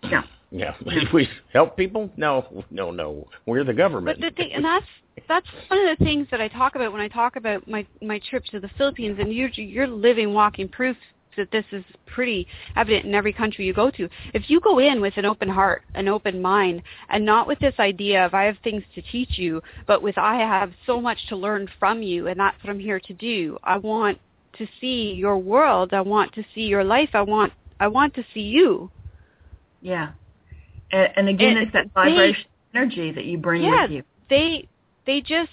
No. (clears throat) Yeah, (laughs) we help people? No, no, no. We're the government. But the thing, and that's that's one of the things that I talk about when I talk about my my trip to the Philippines, and you're you're living, walking proof that this is pretty evident in every country you go to. If you go in with an open heart, an open mind, and not with this idea of I have things to teach you, but with I have so much to learn from you, and that's what I'm here to do. I want to see your world. I want to see your life. I want I want to see you. Yeah. And, and again, And it's that they- vibration energy that you bring yeah, with you. they they just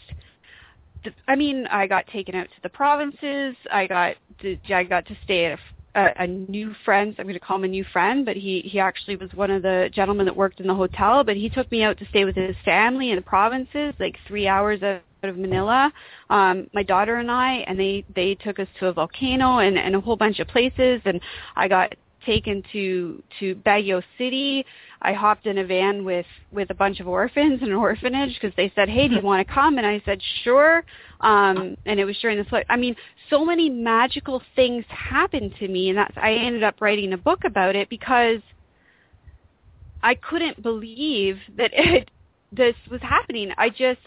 I mean, I got taken out to the provinces. I got to, I got to stay at a, a, a new friend. I'm going to call him a new friend, but he he actually was one of the gentlemen that worked in the hotel. But he took me out to stay with his family in the provinces, like three hours out of Manila. Um, my daughter and I, and they they took us to a volcano and and a whole bunch of places. And I got taken to to Baguio City. I hopped in a van with with a bunch of orphans in an orphanage because they said, "Hey, do you (laughs) want to come?" And I said, "Sure." Um, and it was during the this. I mean, so many magical things happened to me, and that's I ended up writing a book about it because I couldn't believe that (laughs) it this was happening. I just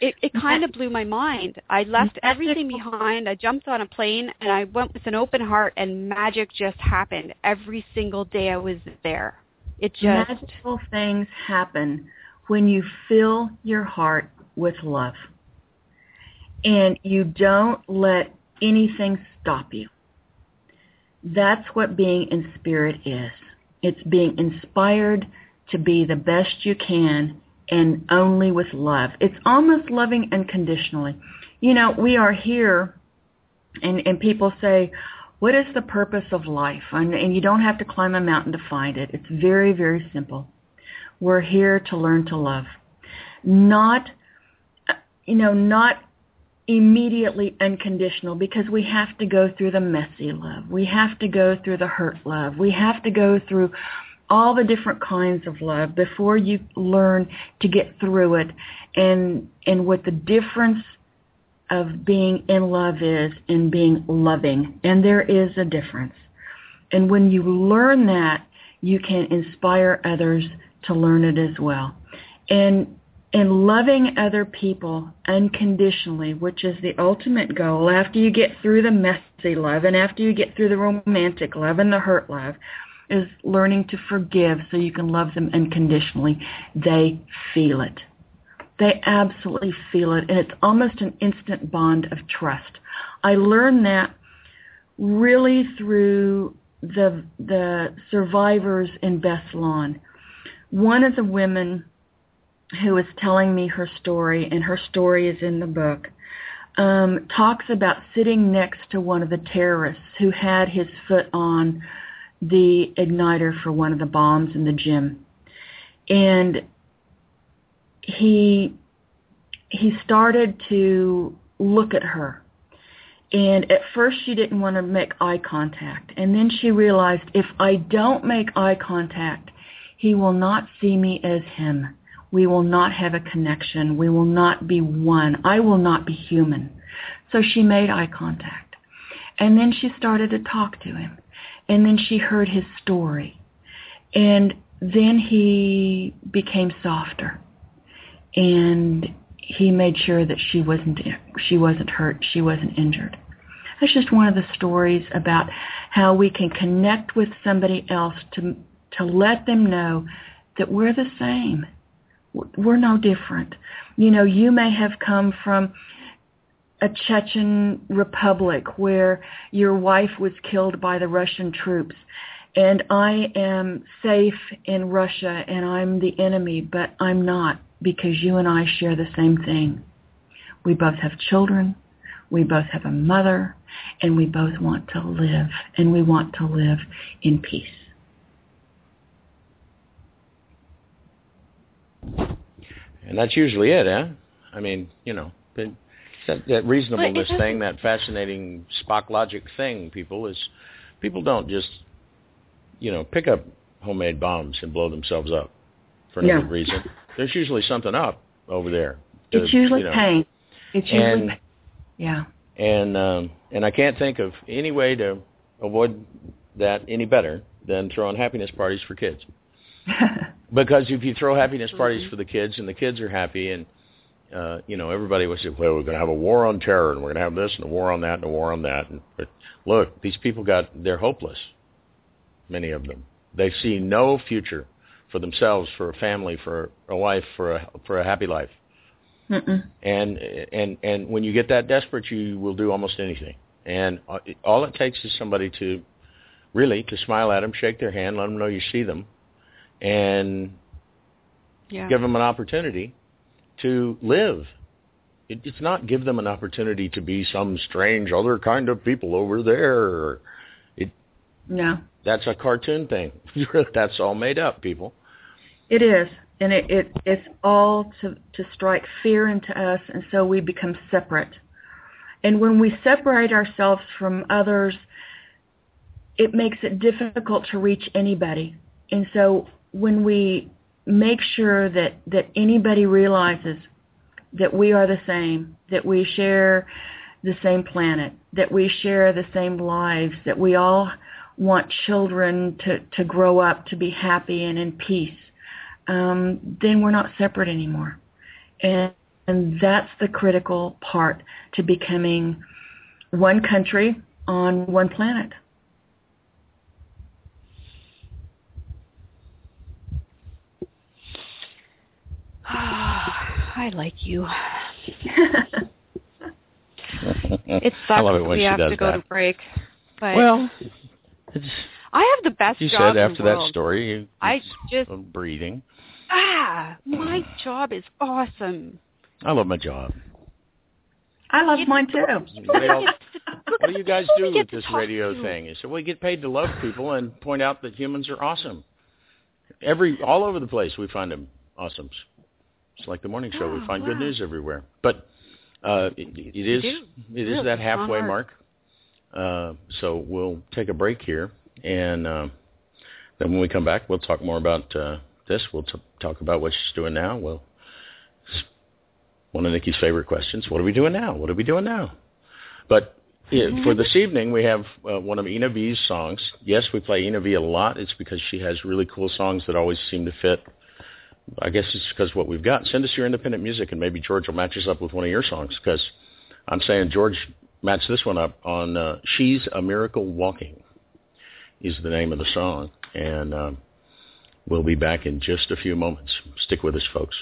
it, it kind of blew my mind. I left everything behind. I jumped on a plane and I went with an open heart and magic just happened. Every single day I was there. It just Magical things happen when you fill your heart with love. And you don't let anything stop you. That's what being in spirit is. It's being inspired to be the best you can and only with love. It's almost loving unconditionally. You know, we are here and, and people say, what is the purpose of life? And, and you don't have to climb a mountain to find it. It's very, very simple. We're here to learn to love. Not, you know, not immediately unconditional because we have to go through the messy love. We have to go through the hurt love. We have to go through all the different kinds of love before you learn to get through it and and what the difference of being in love is in being loving and there is a difference and when you learn that you can inspire others to learn it as well and and loving other people unconditionally which is the ultimate goal after you get through the messy love and after you get through the romantic love and the hurt love is learning to forgive so you can love them unconditionally. They feel it. They absolutely feel it. And it's almost an instant bond of trust. I learned that really through the, the survivors in Beslan. One of the women who was telling me her story, and her story is in the book, um, talks about sitting next to one of the terrorists who had his foot on the igniter for one of the bombs in the gym. And he he started to look at her. And at first she didn't want to make eye contact. And then she realized if I don't make eye contact, he will not see me as him. We will not have a connection. We will not be one. I will not be human. So she made eye contact. And then she started to talk to him and then she heard his story and then he became softer and he made sure that she wasn't she wasn't hurt she wasn't injured. That's just one of the stories about how we can connect with somebody else to to let them know that we're the same. We're no different. You know you may have come from a Chechen republic where your wife was killed by the Russian troops and I am safe in Russia and I'm the enemy, but I'm not because you and I share the same thing. We both have children, we both have a mother, and we both want to live and we want to live in peace. And that's usually it, eh? I mean, you know, that, that reasonableness thing, that fascinating Spock logic thing, people is people don't just, you know, pick up homemade bombs and blow themselves up. for no Yeah. reason, there's usually something up over there. to, It's usually you know, pain. It's usually And- pain. Yeah. and um, and I can't think of any way to avoid that any better than throwing happiness parties for kids. (laughs) Because if you throw happiness parties for the kids and the kids are happy and uh, you know everybody was well, we're going to have a war on terror and we're going to have this and a war on that and a war on that. And but look, these people got they're hopeless. Many of them they see no future for themselves, for a family, for a wife, for a for a happy life. Mm-mm. And and and when you get that desperate, you will do almost anything. And uh, all it takes is somebody to really to smile at them, shake their hand, let them know you see them, and Yeah. give them an opportunity to live. It, it's not give them an opportunity to be some strange other kind of people over there. It, No. That's a cartoon thing. (laughs) That's all made up, people. It is, and it, it it's all to to strike fear into us, and so we become separate. And when we separate ourselves from others, it makes it difficult to reach anybody. And so when we make sure that that anybody realizes that we are the same, that we share the same planet, that we share the same lives, that we all want children to, to grow up to be happy and in peace, um, then we're not separate anymore. And, and that's the critical part to becoming one country on one planet. (sighs) I like you. it It sucks I love it when we she have does to go that. to break. But Well, it's, I have the best you job said in after the that world. story, you, I it's just breathing. Ah, my job is awesome. I love my job. I love It's- mine too. What do, y'all- what do you guys do with this radio to. thing? So we get paid to love people and point out that humans are awesome. Every all over the place, we find them awesomes. It's like the morning show; we Oh, (gasps) find good news everywhere. But uh, it, it is it is that halfway mark. Uh, so we'll take a break here, and uh, then when we come back, we'll talk more about uh, this. We'll t- talk about what she's doing now. We'll one of Nikki's favorite questions: What are we doing now? What are we doing now? But yeah, for this evening, we have uh, one of Ena Vie's songs. Yes, we play Ena Vie a lot. It's because she has really cool songs that always seem to fit. I guess it's because what we've got. Send us your independent music, and maybe George will match us up with one of your songs. Because I'm saying George matched this one up on uh, "She's a Miracle Walking" is the name of the song, and um, we'll be back in just a few moments. Stick with us, folks.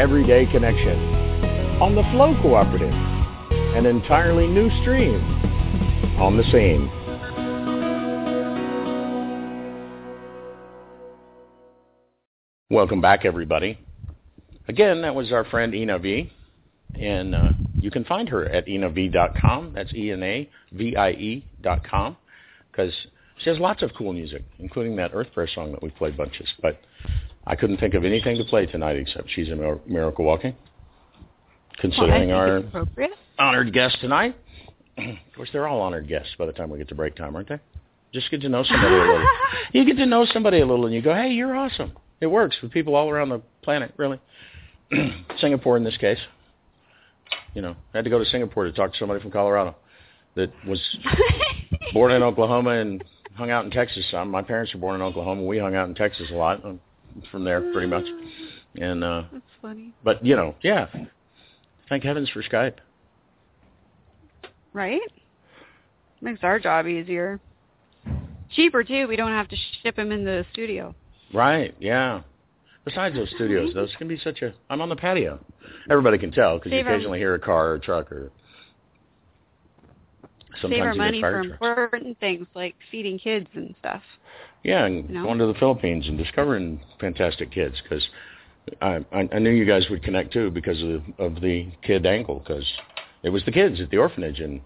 Everyday Connection on the Flow Cooperative, an entirely new stream on the scene. Welcome back, everybody. Again, that was our friend Ena Vie, and uh, you can find her at enavie.com. That's E-N-A-V-I-E dot com, because she has lots of cool music, including that Earth Prayer song that we played bunches. But I couldn't think of anything to play tonight except She's a Miracle Walking, considering well, our honored guest tonight. of course, they're all honored guests by the time we get to break time, aren't they? Just get to know somebody a little. (laughs) You get to know somebody a little, and you go, "Hey, you're awesome." It works with people all around the planet, really. (clears throat) Singapore, in this case. You know, I had to go to Singapore to talk to somebody from Colorado that was (laughs) born in Oklahoma and hung out in Texas some. My parents were born in Oklahoma. We hung out in Texas a lot um, from there, pretty much. (laughs) And uh That's funny. but you know, yeah. Thank heavens for Skype. Right? Makes our job easier. Cheaper too. We don't have to ship them in the studio. Right? Yeah. Besides those studios, those can be such a. I'm on the patio. Everybody can tell because you occasionally hear a car or a truck or. Sometimes Save our money for trucks. important things like feeding kids and stuff. Yeah, and you know? going to the Philippines and discovering fantastic kids because I, I I knew you guys would connect too because of of the kid angle because it was the kids at the orphanage in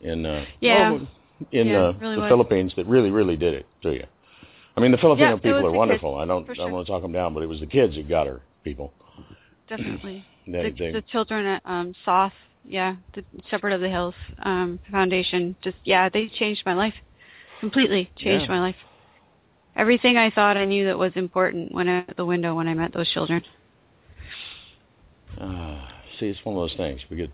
in uh Yeah. well, in Yeah, uh, really the. Philippines that really really did it to you. I mean the Filipino Yeah, people are the kids, wonderful. I don't for I don't want to talk them down, but it was the kids that got her people. (clears throat) Definitely. They, the, they, the children at um SOS, yeah, the Shepherd of the Hills um Foundation. Just yeah, they changed my life. Completely changed Yeah. my life. Everything I thought I knew that was important went out the window when I met those children. Uh, see, it's one of those things. We get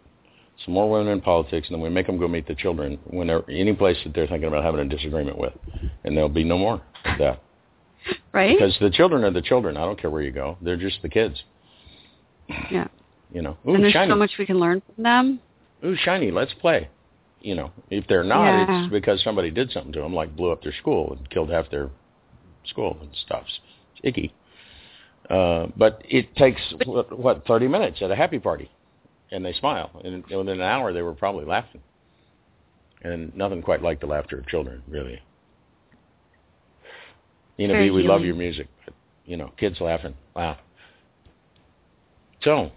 some more women in politics, and then we make them go meet the children when they're any place that they're thinking about having a disagreement with, and there'll be no more of that (laughs) Right? because the children are the children. I don't care where you go; they're just the kids. yeah. (sighs) You know, ooh and there's shiny, so much we can learn from them. ooh shiny, let's play. You know, if they're not, Yeah. it's because somebody did something to them, like blew up their school and killed half their school and stuff. It's icky. Uh, but it takes what, what thirty minutes at a happy party, and they smile, and within an hour they were probably laughing, and nothing quite like the laughter of children, really. You know, we, we love your music, but you know, kids laughing, wow. So,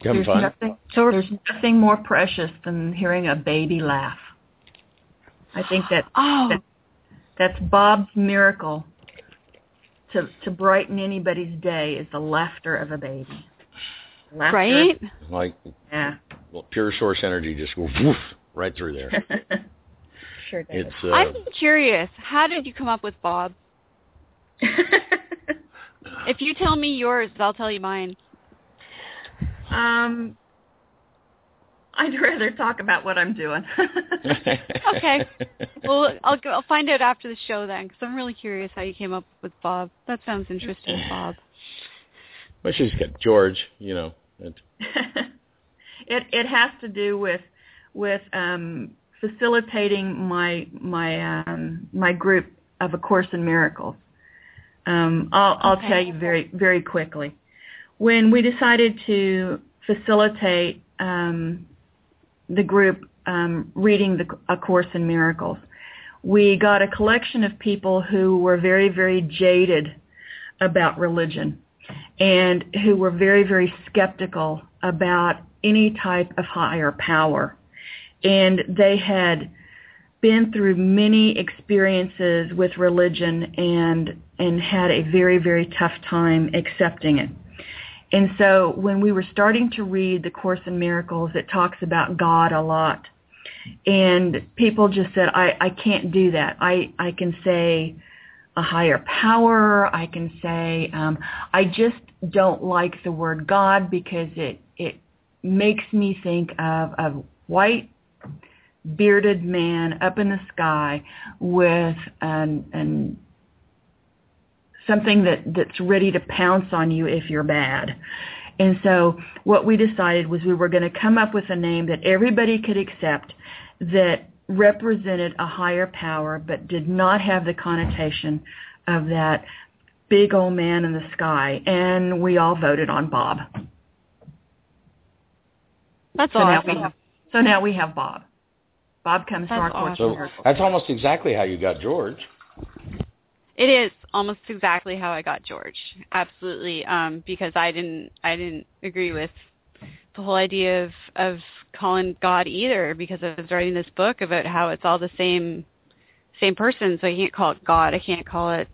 having There's fun? nothing, So there's nothing more precious than hearing a baby laugh. I think that oh, that's Bob's miracle to to brighten anybody's day is the laughter of a baby. Laughter, right? Like Yeah. well, pure source energy, just go woof right through there. (laughs) sure does. It's uh, I'm curious. How did you come up with Bob? (laughs) If you tell me yours, I'll tell you mine. um, I'd rather talk about what I'm doing. (laughs) Okay. Well, I'll go, I'll find out after the show then, because I'm really curious how you came up with Bob. That sounds interesting, (laughs) Bob. well, she's got George, you know. It, (laughs) it it has to do with with um, facilitating my my um, my group of A Course in Miracles. Um, I'll I'll Okay. tell you very very quickly. When we decided to facilitate um, the group um, reading the A Course in Miracles, we got a collection of people who were very very jaded about religion and who were very, very skeptical about any type of higher power. And they had been through many experiences with religion and and had a very, very tough time accepting it. And so when we were starting to read the Course in Miracles, it talks about God a lot. And people just said, I, I can't do that. I, I can say a higher power. I can say um, I just don't like the word God because it it makes me think of a white bearded man up in the sky with an, an something that that's ready to pounce on you if you're bad. And so what we decided was we were going to come up with a name that everybody could accept that represented a higher power but did not have the connotation of that big old man in the sky, and we all voted on Bob. That's so awesome. Now we have, so now we have Bob. Bob comes That's to our awesome. court. So that's almost exactly how you got George. It is almost exactly how I got George. Absolutely, um, because I didn't I didn't agree with the whole idea of of calling God either because I was writing this book about how it's all the same same person, so I can't call it God. I can't call it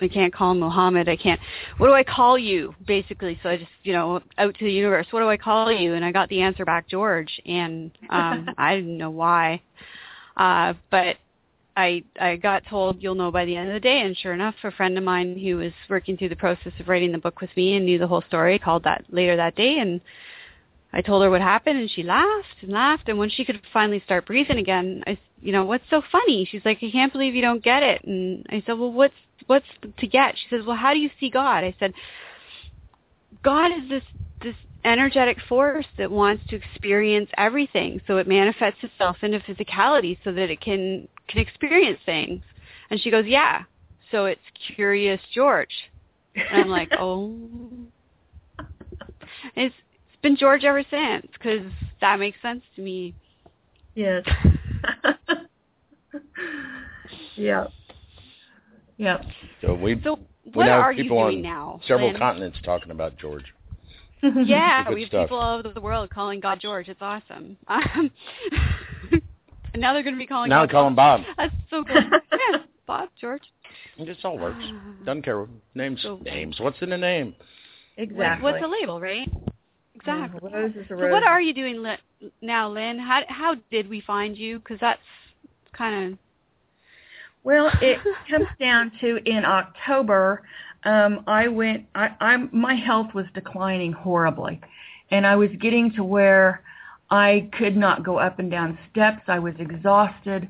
I can't call him Muhammad. I can't. What do I call you? Basically, so I just you know out to the universe. What do I call you? And I got the answer back, George, and um, (laughs) I didn't know why. Uh, but I I got told you'll know by the end of the day, and sure enough, a friend of mine who was working through the process of writing the book with me and knew the whole story called that later that day, and I told her what happened, and she laughed and laughed, and when she could finally start breathing again, I you know what's so funny? She's like, I can't believe you don't get it, and I said, well, what's what's to get? She says, well, how do you see God? I said, God is this this energetic force that wants to experience everything so it manifests itself into physicality so that it can can experience things and she goes yeah so it's curious george and i'm like (laughs) oh it's it's been george ever since because that makes sense to me Yes. (laughs) yep. Yep. So we so we what now are have you people doing on now several Lynn? continents talking about George. yeah (laughs) we have stuff. people all over the world calling god george it's awesome um, and now they're going to be calling now they call him Bob. That's so cool. (laughs) yeah, Bob, George. It just all works. (sighs) Doesn't care. Names. So- Names. What's in the name? Exactly. What's, what's a label, right? Exactly. Yeah, a rose is a So what are you doing li- now, Lynn? How how did we find you? Because that's kind of Well, it (laughs) comes down to in October, um, I went. I, I'm my health was declining horribly, and I was getting to where I could not go up and down steps. I was exhausted.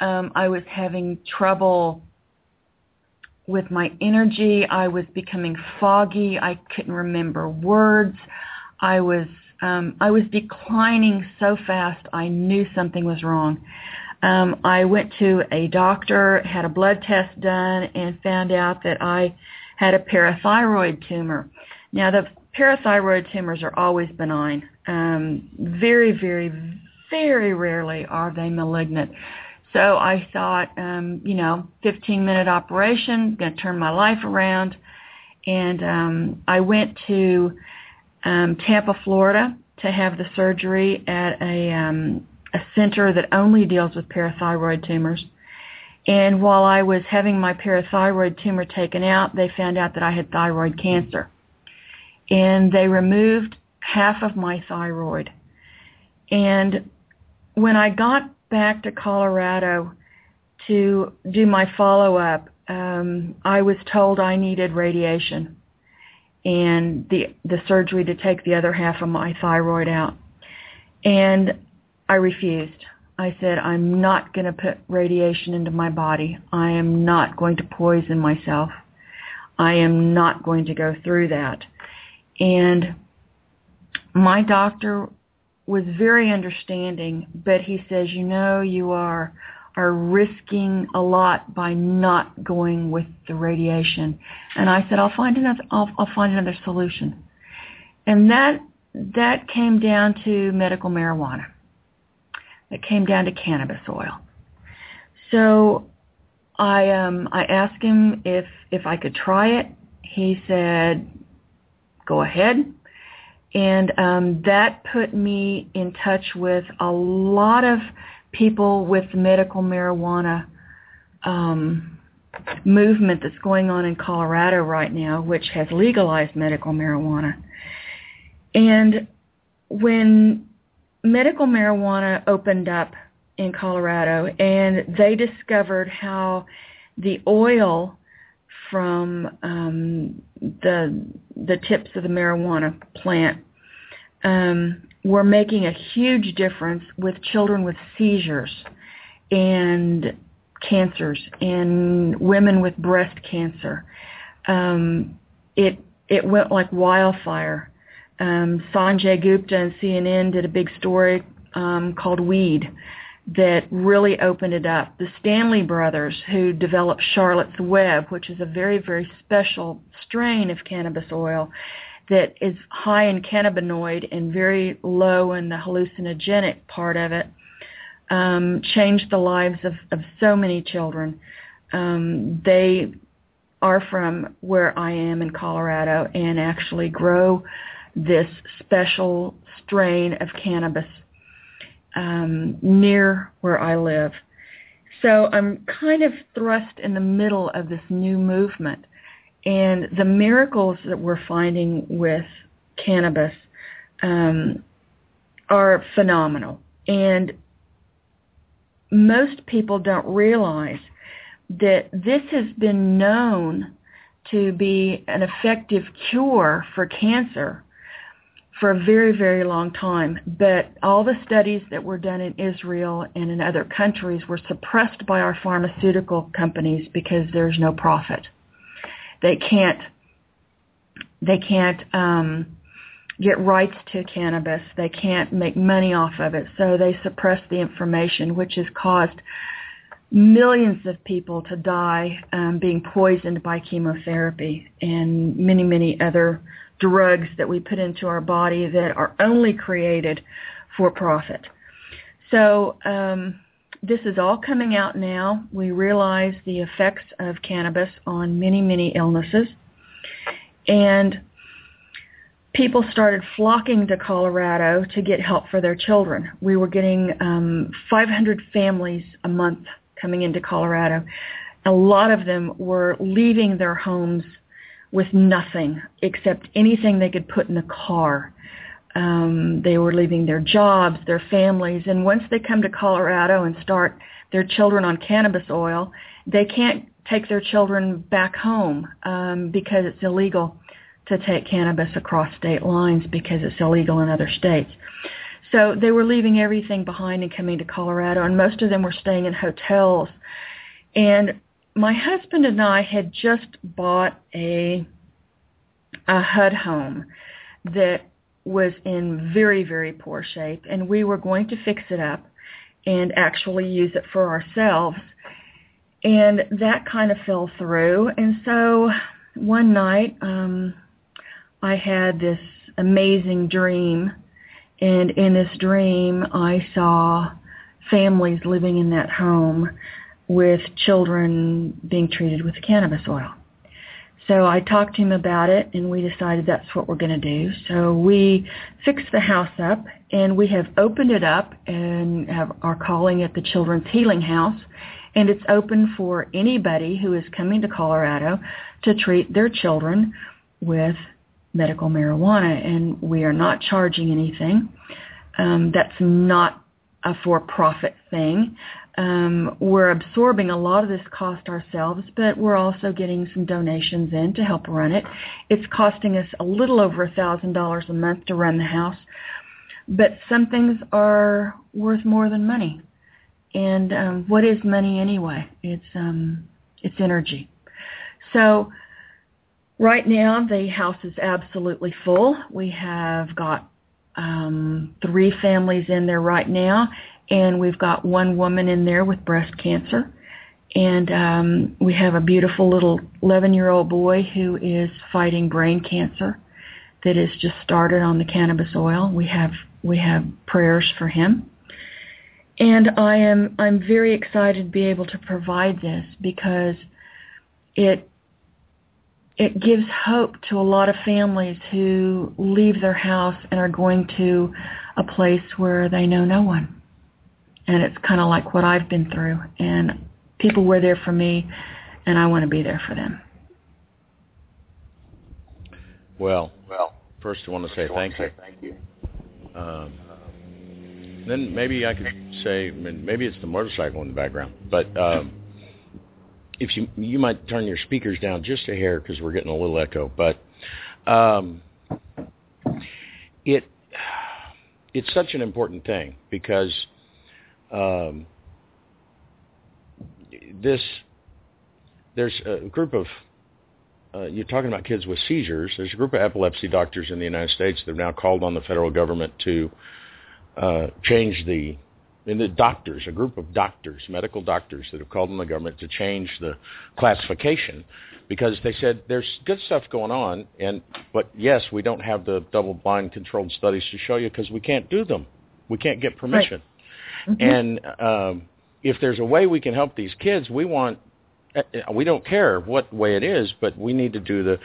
Um, I was having trouble with my energy. I was becoming foggy. I couldn't remember words. I was um, I was declining so fast. I knew something was wrong. Um, I went to a doctor, had a blood test done, and found out that I had a parathyroid tumor. Now, the parathyroid tumors are always benign. Um, very, very, very rarely are they malignant. So I thought, um, you know, 15-minute operation, going to turn my life around. And um, I went to um, Tampa, Florida, to have the surgery at a um, a center that only deals with parathyroid tumors. And while I was having my parathyroid tumor taken out, they found out that I had thyroid cancer. And they removed half of my thyroid. And when I got back to Colorado to do my follow-up, um, I was told I needed radiation and the the surgery to take the other half of my thyroid out. And I refused. I said, I'm not going to put radiation into my body. I am not going to poison myself. I am not going to go through that. And my doctor was very understanding, but he says, you know, you are are risking a lot by not going with the radiation. And I said, I'll find another I'll, I'll find another solution. And that that came down to medical marijuana. It came down to cannabis oil. So I um I asked him if if I could try it. He said, "Go ahead." And um that put me in touch with a lot of people with medical marijuana um movement that's going on in Colorado right now, which has legalized medical marijuana. And when medical marijuana opened up in Colorado and they discovered how the oil from um, the the tips of the marijuana plant um, were making a huge difference with children with seizures and cancers and women with breast cancer. Um, it it went like wildfire. Um, Sanjay Gupta and CNN did a big story um, called Weed that really opened it up. The Stanley brothers, who developed Charlotte's Web, which is a very, very special strain of cannabis oil that is high in cannabinoid and very low in the hallucinogenic part of it, um, changed the lives of, of so many children. Um, they are from where I am in Colorado and actually grow this special strain of cannabis um, near where I live. So I'm kind of thrust in the middle of this new movement. And the miracles that we're finding with cannabis um, are phenomenal. And most people don't realize that this has been known to be an effective cure for cancer for a very, very long time. But all the studies that were done in Israel and in other countries were suppressed by our pharmaceutical companies because there's no profit. They can't, they can't um, get rights to cannabis. They can't make money off of it. So they suppress the information, which has caused millions of people to die um, being poisoned by chemotherapy and many, many other drugs that we put into our body that are only created for profit. So um, this is all coming out now. We realize the effects of cannabis on many, many illnesses. And people started flocking to Colorado to get help for their children. We were getting um, 500 families a month coming into Colorado. A lot of them were leaving their homes with nothing except anything they could put in the car. Um, they were leaving their jobs, their families, and once they come to Colorado and start their children on cannabis oil, they can't take their children back home um, because it's illegal to take cannabis across state lines because it's illegal in other states. So they were leaving everything behind and coming to Colorado, and most of them were staying in hotels. And my husband and I had just bought a a HUD home that was in very, very poor shape, and we were going to fix it up and actually use it for ourselves. And that kind of fell through. And so one night, um, I had this amazing dream, and in this dream, I saw families living in that home with children being treated with cannabis oil. So I talked to him about it and we decided that's what we're going to do. So we fixed the house up and we have opened it up and have, are calling it the Children's Healing House. And it's open for anybody who is coming to Colorado to treat their children with medical marijuana. And we are not charging anything. Um, that's not a for-profit thing um, we're absorbing a lot of this cost ourselves, but we're also getting some donations in to help run it. It's costing us a little over a thousand dollars a month to run the house, but some things are worth more than money. And um, what is money anyway? It's um, it's energy. So right now the house is absolutely full. We have got um, three families in there right now, and we've got one woman in there with breast cancer. And um, we have a beautiful little 11-year-old boy who is fighting brain cancer that has just started on the cannabis oil. We have we have prayers for him. And I am I'm very excited to be able to provide this because it it gives hope to a lot of families who leave their house and are going to a place where they know no one and it's kind of like what I've been through. And people were there for me, and I want to be there for them. Well, well, first I want to say thank you. Thank you. Um, then maybe I could say maybe it's the motorcycle in the background, but um, if you you might turn your speakers down just a hair because we're getting a little echo. But um, it it's such an important thing because um, this there's a group of uh, you're talking about kids with seizures. There's a group of epilepsy doctors in the United States that have now called on the federal government to uh, change the and the doctors, a group of doctors, medical doctors that have called on the government to change the classification because they said there's good stuff going on, and but yes, we don't have the double-blind controlled studies to show you because we can't do them. We can't get permission. Mm-hmm. And um, if there's a way we can help these kids, we want. Uh, we don't care what way it is, but we need to do the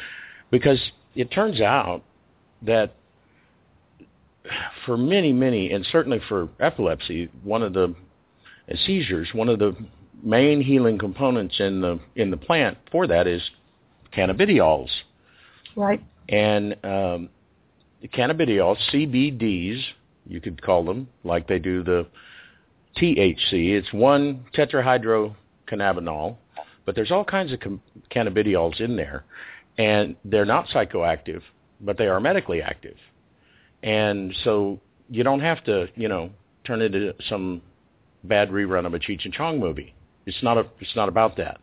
because it turns out that for many, many, and certainly for epilepsy, one of the seizures, one of the main healing components in the in the plant for that is cannabidiols. Right. And um, cannabidiols, CBDs, you could call them, like they do the THC. It's one tetrahydrocannabinol, but there's all kinds of com- cannabidiols in there, and they're not psychoactive, but they are medically active. And so you don't have to, you know, turn it into some bad rerun of a Cheech and Chong movie. It's not a. It's not about that.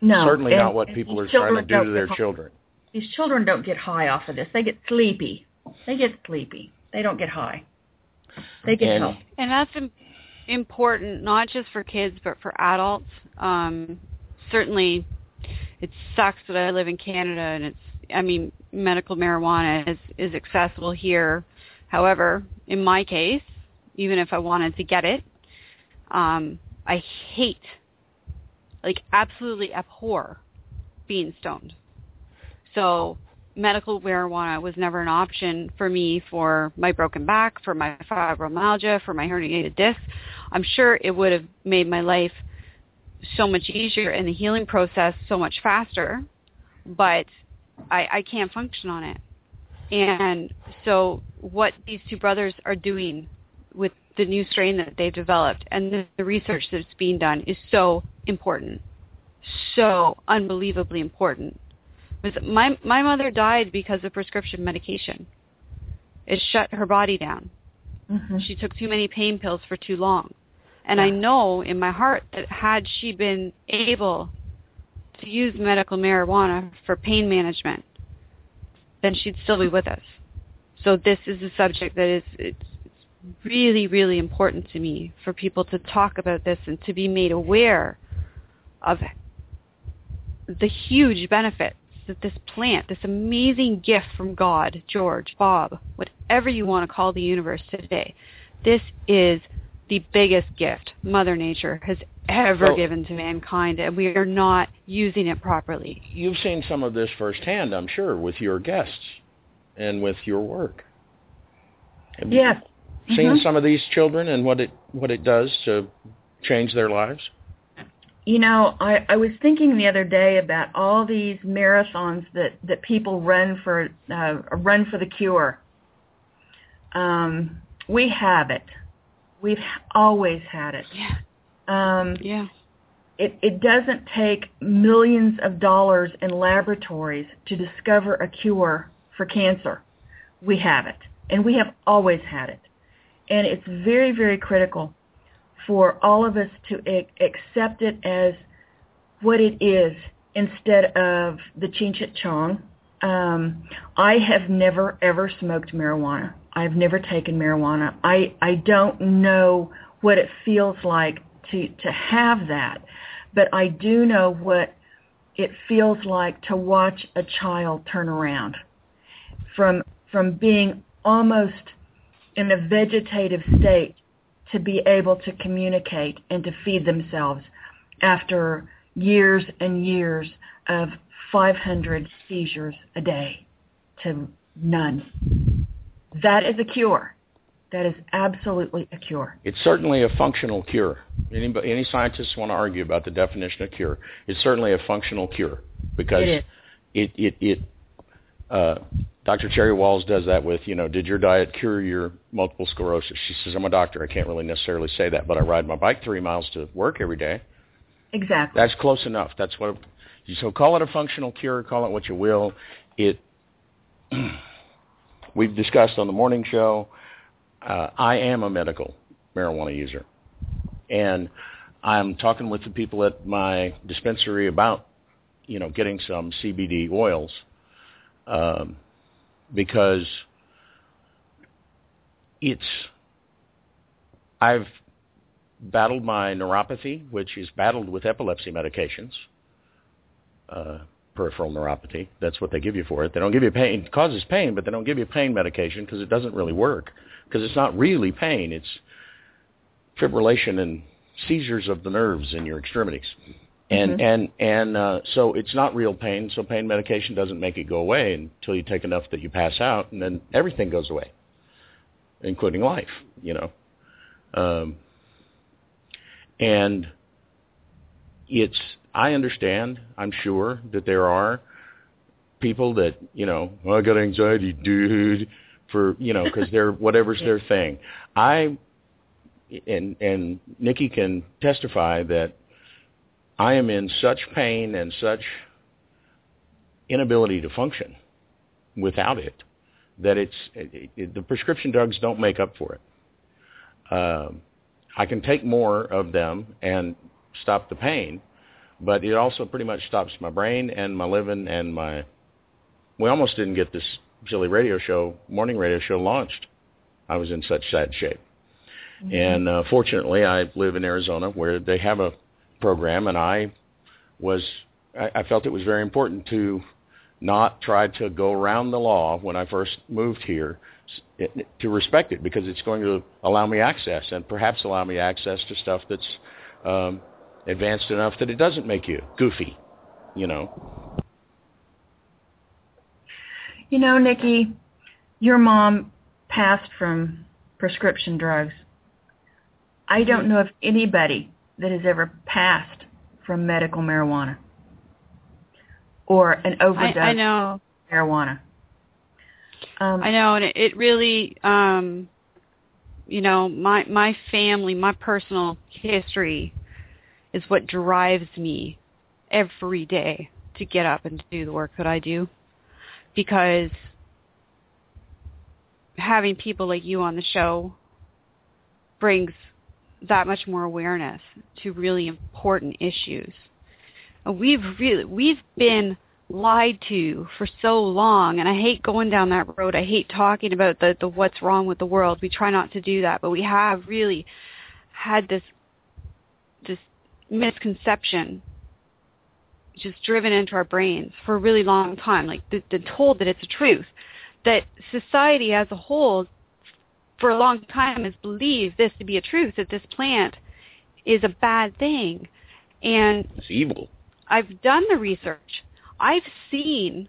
No, certainly and, not what people are trying to do to their children. These children don't get high off of this. They get sleepy. They get sleepy. They don't get high. They get and, help. And that's important, not just for kids, but for adults. Um, certainly, it sucks that I live in Canada, and it's. I mean, medical marijuana is is accessible here. However, in my case, even if I wanted to get it, um, I hate like absolutely abhor being stoned. So medical marijuana was never an option for me for my broken back, for my fibromyalgia, for my herniated disc. I'm sure it would have made my life so much easier and the healing process so much faster, but I, I can't function on it. And so what these two brothers are doing with the new strain that they've developed and the, the research that's being done is so important, so unbelievably important. My my mother died because of prescription medication. It shut her body down. Mm-hmm. She took too many pain pills for too long. And yeah. I know in my heart that had she been able to use medical marijuana for pain management, then she'd still be with us. So this is a subject that is it's really, really important to me for people to talk about this and to be made aware of the huge benefits that this plant, this amazing gift from God, George, Bob, whatever you want to call the universe today, this is the biggest gift Mother Nature has ever well, given to mankind, and we are not using it properly. You've seen some of this firsthand, I'm sure, with your guests and with your work. Yes, seen mm-hmm. some of these children and what it what it does to change their lives? You know, I, I was thinking the other day about all these marathons that, that people run for uh, run for the cure. Um, we have it. We've always had it. Yeah. Um, yeah. It, it doesn't take millions of dollars in laboratories to discover a cure for cancer. We have it, and we have always had it. And it's very, very critical for all of us to accept it as what it is instead of the Cheech Chong. Um, I have never ever smoked marijuana. I've never taken marijuana. I I don't know what it feels like to to have that, but I do know what it feels like to watch a child turn around from from being almost in a vegetative state to be able to communicate and to feed themselves after years and years of 500 seizures a day to none. That is a cure. That is absolutely a cure. It's certainly a functional cure. Any, any scientists want to argue about the definition of cure. It's certainly a functional cure because it, it, it, it uh, Dr. Terry Wahls does that with, you know, did your diet cure your multiple sclerosis? She says, I'm a doctor. I can't really necessarily say that, but I ride my bike three miles to work every day. Exactly. That's close enough. That's what. So call it a functional cure. Call it what you will. It. (clears throat) we've discussed on the morning show. Uh, I am a medical marijuana user, and I'm talking with the people at my dispensary about, you know, getting some CBD oils um, because it's I've battled my neuropathy, which is battled with epilepsy medications, uh, peripheral neuropathy. That's what they give you for it. They don't give you pain. It causes pain, but they don't give you pain medication because it doesn't really work because it's not really pain. It's fibrillation and seizures of the nerves in your extremities. And mm-hmm. and and uh, so it's not real pain. So pain medication doesn't make it go away until you take enough that you pass out, and then everything goes away, including life. You know, um, and it's I understand. I'm sure that there are people that you know oh, I got anxiety, dude, for you know because they're (laughs) whatever's their thing. I and and Nikki can testify that I am in such pain and such inability to function without it that it's it, it, the prescription drugs don't make up for it. Um, I can take more of them and stop the pain, but it also pretty much stops my brain and my living and my. We almost didn't get this silly radio show, morning radio show launched. I was in such sad shape. Mm-hmm. And uh, fortunately, I live in Arizona where they have a program, and I was I, I felt it was very important to not try to go around the law when I first moved here to respect it because it's going to allow me access and perhaps allow me access to stuff that's um, advanced enough that it doesn't make you goofy, you know. You know, Nikki, your mom passed from prescription drugs. I don't know of anybody that has ever passed from medical marijuana or an overdose I, I know. marijuana. Um, I know, and it, it really, um, you know, my my family, my personal history, is what drives me every day to get up and do the work that I do, because having people like you on the show brings that much more awareness to really important issues. Uh, we've really we've been lied to for so long and I hate going down that road. I hate talking about the, the what's wrong with the world. We try not to do that, but we have really had this this misconception just driven into our brains for a really long time, like been told that it's a truth. That society as a whole for a long time has believed this to be a truth, that this plant is a bad thing. And it's evil. I've done the research. I've seen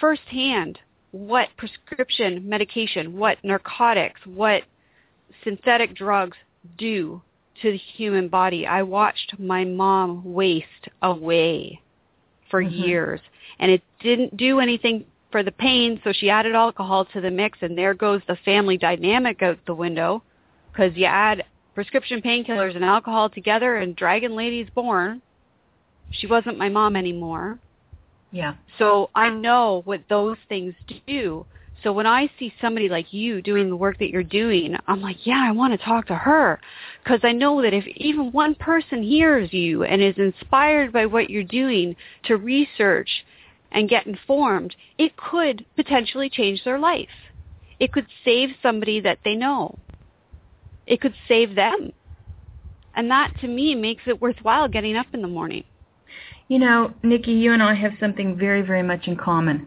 firsthand what prescription medication, what narcotics, what synthetic drugs do to the human body. I watched my mom waste away for mm-hmm. years and it didn't do anything for the pain, so she added alcohol to the mix, and there goes the family dynamic out the window, because you add prescription painkillers and alcohol together, and Dragon Lady's born. She wasn't my mom anymore. Yeah. So I know what those things do. So when I see somebody like you doing the work that you're doing, I'm like, yeah, I want to talk to her because I know that if even one person hears you and is inspired by what you're doing to research and get informed, it could potentially change their life. It could save somebody that they know. It could save them. And that to me makes it worthwhile getting up in the morning. You know, Nikki, you and I have something very, very much in common.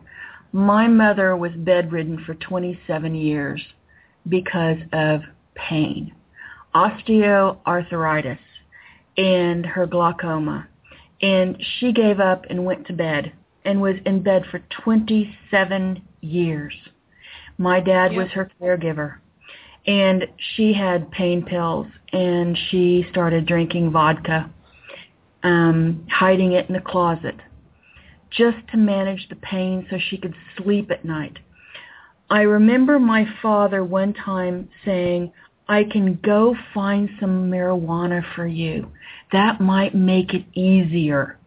My mother was bedridden for 27 years because of pain, osteoarthritis, and her glaucoma. And she gave up and went to bed and was in bed for 27 years. My dad was her caregiver. And she had pain pills and she started drinking vodka, um, hiding it in the closet just to manage the pain so she could sleep at night. I remember my father one time saying, I can go find some marijuana for you. That might make it easier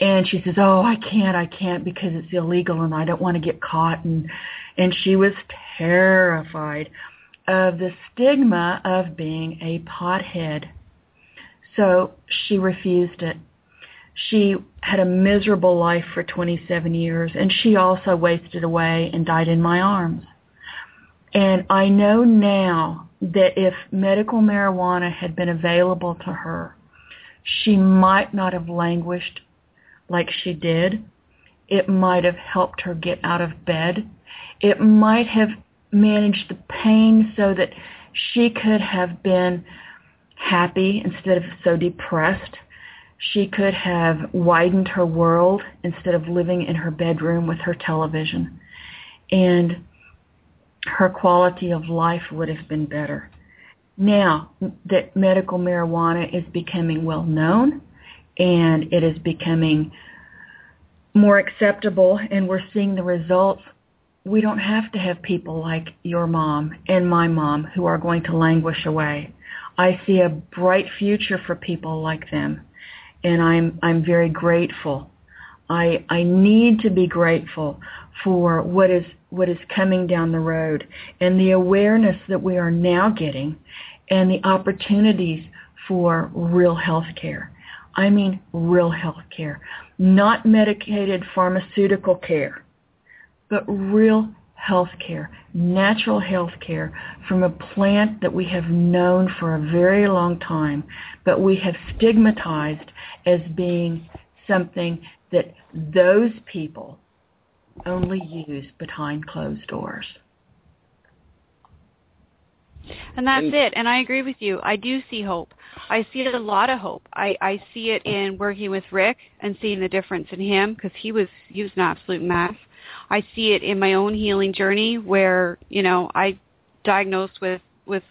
and she says, "Oh, I can't, I can't because it's illegal and I don't want to get caught." And and she was terrified of the stigma of being a pothead. So she refused it. She had a miserable life for 27 years and she also wasted away and died in my arms. And I know now that if medical marijuana had been available to her, she might not have languished like she did. It might have helped her get out of bed. It might have managed the pain so that she could have been happy instead of so depressed. She could have widened her world instead of living in her bedroom with her television. And her quality of life would have been better. Now that medical marijuana is becoming well known and it is becoming more acceptable and we're seeing the results, we don't have to have people like your mom and my mom who are going to languish away. I see a bright future for people like them and I'm I'm very grateful. I I need to be grateful for what is what is coming down the road and the awareness that we are now getting and the opportunities for real health care. I mean real health care, not medicated pharmaceutical care, but real health care, natural health care from a plant that we have known for a very long time, but we have stigmatized as being something that those people only use behind closed doors. And that's it. And I agree with you. I do see hope. I see a lot of hope. I, I see it in working with Rick and seeing the difference in him because he was he was an absolute mess. I see it in my own healing journey where you know I diagnosed with with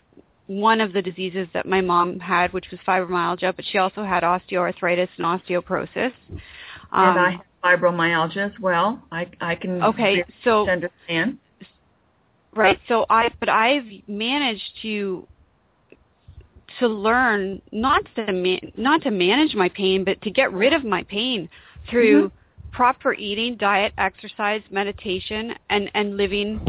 one of the diseases that my mom had, which was fibromyalgia, but she also had osteoarthritis and osteoporosis. Um, and I have fibromyalgia as well. I I can okay, so understand. Right. So I but I've managed to to learn not to ma- not to manage my pain, but to get rid of my pain through mm-hmm. proper eating, diet, exercise, meditation, and and living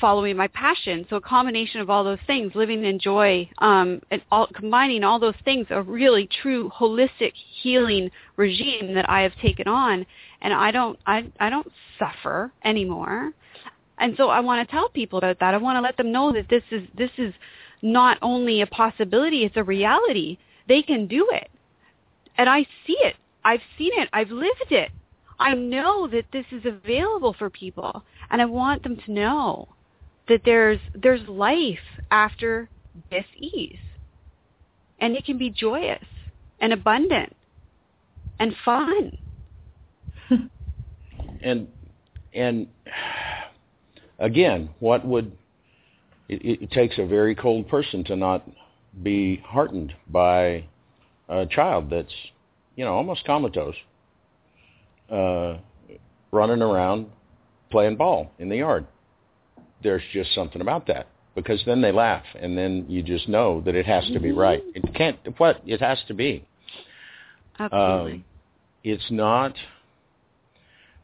following my passion. So a combination of all those things, living in joy, um, and all, combining all those things, a really true holistic healing regime that I have taken on, and I don't, I, I don't suffer anymore. And so I want to tell people about that. I want to let them know that this is, this is not only a possibility, it's a reality. They can do it. And I see it. I've seen it. I've lived it. I know that this is available for people and I want them to know that there's there's life after this ease. And it can be joyous and abundant and fun. (laughs) and and again, what would it, it takes a very cold person to not be heartened by a child that's you know almost comatose, uh, running around playing ball in the yard there's just something about that because then they laugh and then you just know that it has to be right. It can't what it has to be. Absolutely. Um, it's not.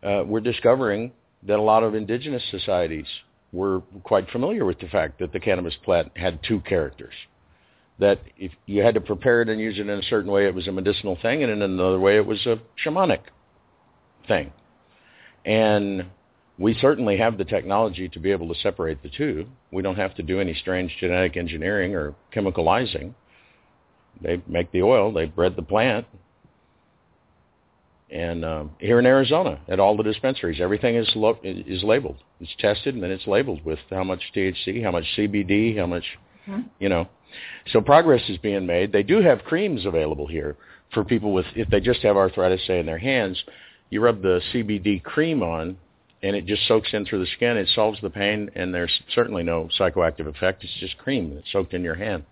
Uh, we're discovering that a lot of indigenous societies were quite familiar with the fact that the cannabis plant had two characters. That if you had to prepare it and use it in a certain way, it was a medicinal thing, and in another way, it was a shamanic thing. And we certainly have the technology to be able to separate the two. We don't have to do any strange genetic engineering or chemicalizing. They make the oil, they bred the plant. And um, here in Arizona, at all the dispensaries, everything is lo- is labeled. It's tested and then it's labeled with how much THC, how much CBD, how much, mm-hmm. you know. So progress is being made. They do have creams available here for people with if they just have arthritis, say in their hands. You rub the CBD cream on, and it just soaks in through the skin. It solves the pain, and there's certainly no psychoactive effect. It's just cream that's soaked in your hand.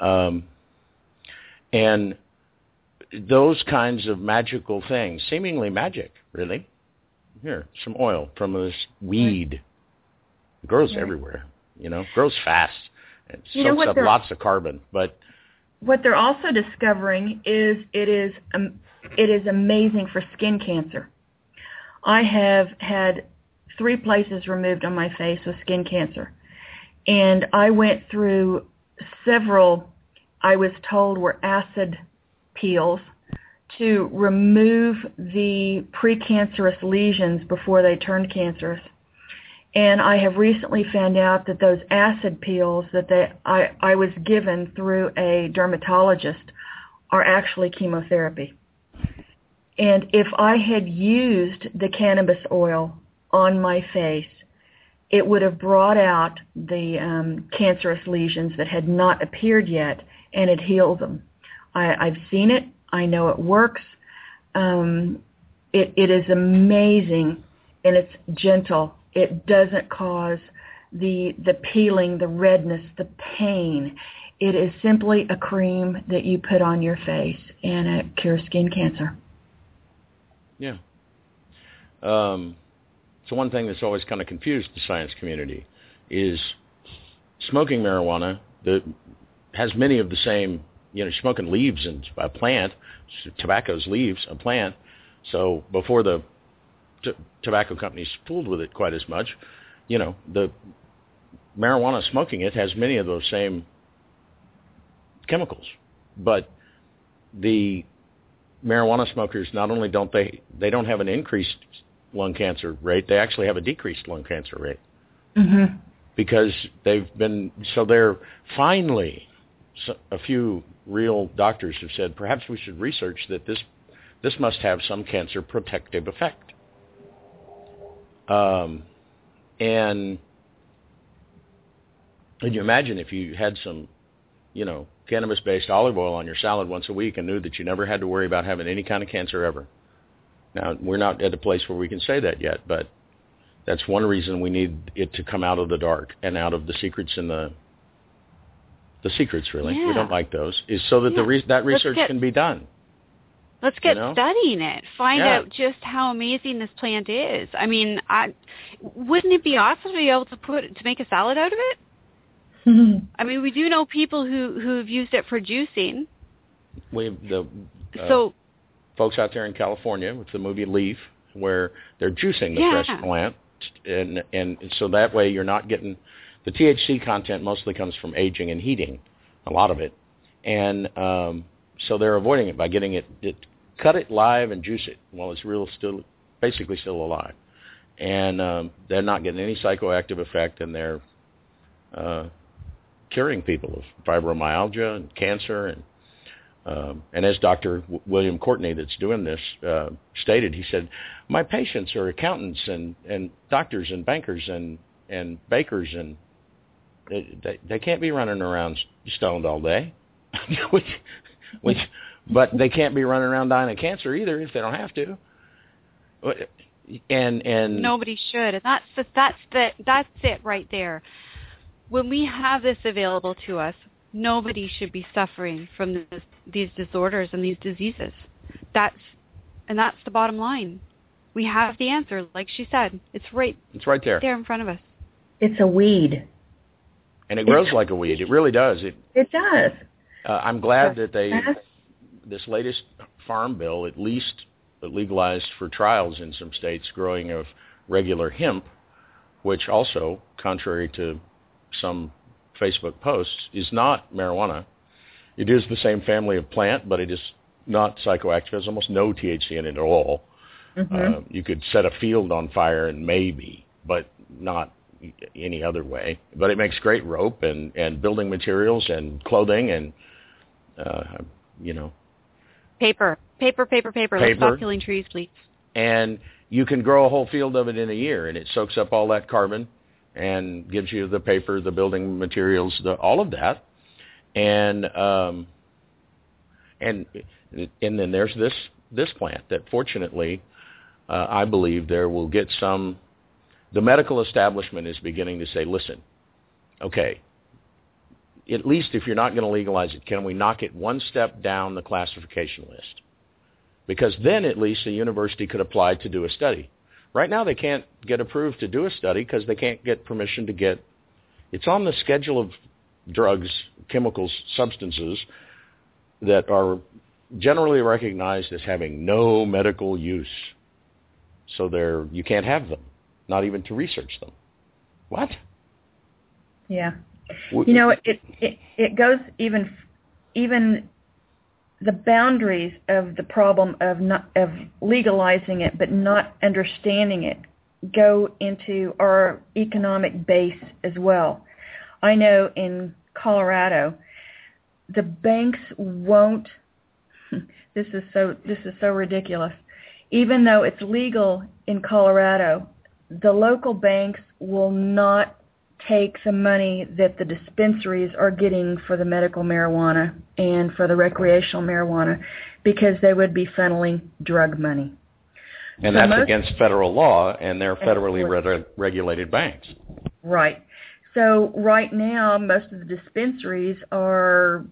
Um, and those kinds of magical things, seemingly magic, really. Here, some oil from this weed. It grows right. everywhere, you know, grows fast. It you soaks up lots of carbon, but what they're also discovering is it is um, it is amazing for skin cancer. I have had three places removed on my face with skin cancer. And I went through several, I was told were acid peels to remove the precancerous lesions before they turned cancerous. And I have recently found out that those acid peels that they, I, I was given through a dermatologist are actually chemotherapy. And if I had used the cannabis oil on my face, it would have brought out the um, cancerous lesions that had not appeared yet and it healed them. I, I've seen it. I know it works. Um, it, it is amazing and it's gentle. It doesn't cause the the peeling, the redness, the pain. It is simply a cream that you put on your face and it cures skin cancer. Yeah. Um, so one thing that's always kind of confused the science community is smoking marijuana that has many of the same, you know, smoking leaves and a plant, tobacco's leaves, a plant. So before the t- tobacco companies fooled with it quite as much, you know, the marijuana smoking it has many of those same chemicals, but the marijuana smokers not only don't they they don't have an increased lung cancer rate, they actually have a decreased lung cancer rate. Mm-hmm. Because they've been so they're finally a few real doctors have said perhaps we should research that this this must have some cancer protective effect. Um, and can you imagine if you had some, you know, cannabis-based olive oil on your salad once a week and knew that you never had to worry about having any kind of cancer ever? Now, we're not at a place where we can say that yet, but that's one reason we need it to come out of the dark and out of the secrets in the the secrets really. Yeah. We don't like those. Is so that Yeah. the re- that research get- can be done. Let's get know? studying it. Find Yeah. out just how amazing this plant is. I mean, I wouldn't it be awesome to be able to put to make a salad out of it? (laughs) I mean, we do know people who who've used it for juicing. We the uh, so folks out there in California with the movie Leaf, where they're juicing the Yeah. fresh plant, and and so that way you're not getting the THC content mostly comes from aging and heating, a lot of it, and um, so they're avoiding it by getting it, it cut it live and juice it while it's real still basically still alive, and um, they're not getting any psychoactive effect, and they're uh, curing people of fibromyalgia and cancer and um, and as Dr. W- William Courtney, that's doing this, uh, stated, he said, "My patients are accountants and, and doctors and bankers and and bakers, and they, they, they can't be running around stoned all day, (laughs) which, which, but they can't be running around dying of cancer either if they don't have to." And and nobody should, and that's the, that's the that's it right there. When we have this available to us, nobody should be suffering from this, these disorders and these diseases. That's and that's the bottom line. We have the answer, like she said. It's right it's right there, there in front of us. It's a weed. And it grows like a weed. It really does. It. It does. Uh, I'm glad that they this latest farm bill at least legalized for trials in some states growing of regular hemp, which also, contrary to some Facebook posts, is not marijuana. It is the same family of plant, but it is not psychoactive. There's almost no THC in it at all. hmm Uh, you could set a field on fire and maybe, but not any other way. But it makes great rope and and building materials and clothing and uh, you know Paper, paper, paper, paper. Let's stop killing trees, please. and you can grow a whole field of it in a year, and it soaks up all that carbon and gives you the paper, the building materials, the all of that, and um, and and then there's this this plant that fortunately uh, I believe there will get some. The medical establishment is beginning to say, listen, okay, at least if you're not going to legalize it, can we knock it one step down the classification list? Because then at least a university could apply to do a study. Right now they can't get approved to do a study because they can't get permission to get, it's on the schedule of drugs, chemicals, substances that are generally recognized as having no medical use. So they're, you can't have them, not even to research them. What? Yeah. You know, it it it goes even even the boundaries of the problem of not of legalizing it but not understanding it go into our economic base as well. I know in Colorado, the banks won't. (laughs) This is so. This is so ridiculous. Even though it's legal in Colorado, the local banks will not take the money that the dispensaries are getting for the medical marijuana and for the recreational marijuana because they would be funneling drug money. And so that's most, against federal law, and they're federally re- regulated banks. Right. So right now, most of the dispensaries are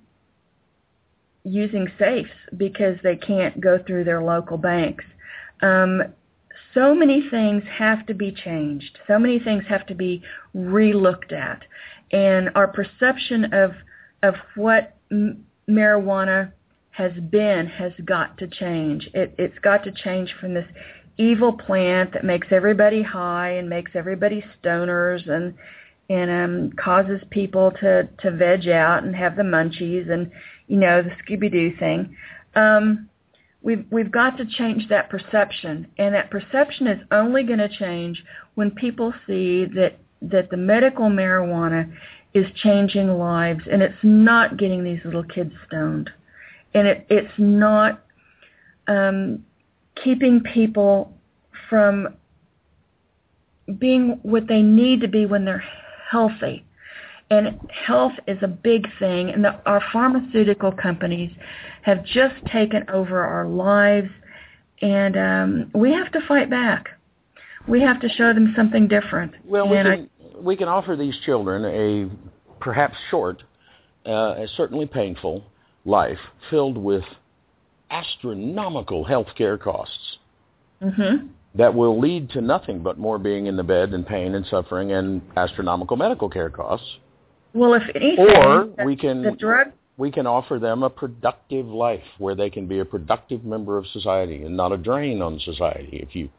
using safes because they can't go through their local banks. Um, so many things have to be changed. So many things have to be relooked at, and our perception of of what m- marijuana has been has got to change. It, it's got to change from this evil plant that makes everybody high and makes everybody stoners and and um causes people to to veg out and have the munchies and you know the Scooby Doo thing. Um, we've we've got to change that perception, and that perception is only going to change when people see that that the medical marijuana is changing lives, and it's not getting these little kids stoned, and it, it's not um, keeping people from being what they need to be when they're healthy. And health is a big thing, and the, our pharmaceutical companies have just taken over our lives, and um, we have to fight back. We have to show them something different. Well, we can, I, we can offer these children a perhaps short, uh, certainly painful life filled with astronomical health care costs. Mm-hmm that will lead to nothing but more being in the bed and pain and suffering and astronomical medical care costs. Well, if anything, or we can the drug we can offer them a productive life where they can be a productive member of society and not a drain on society. If you,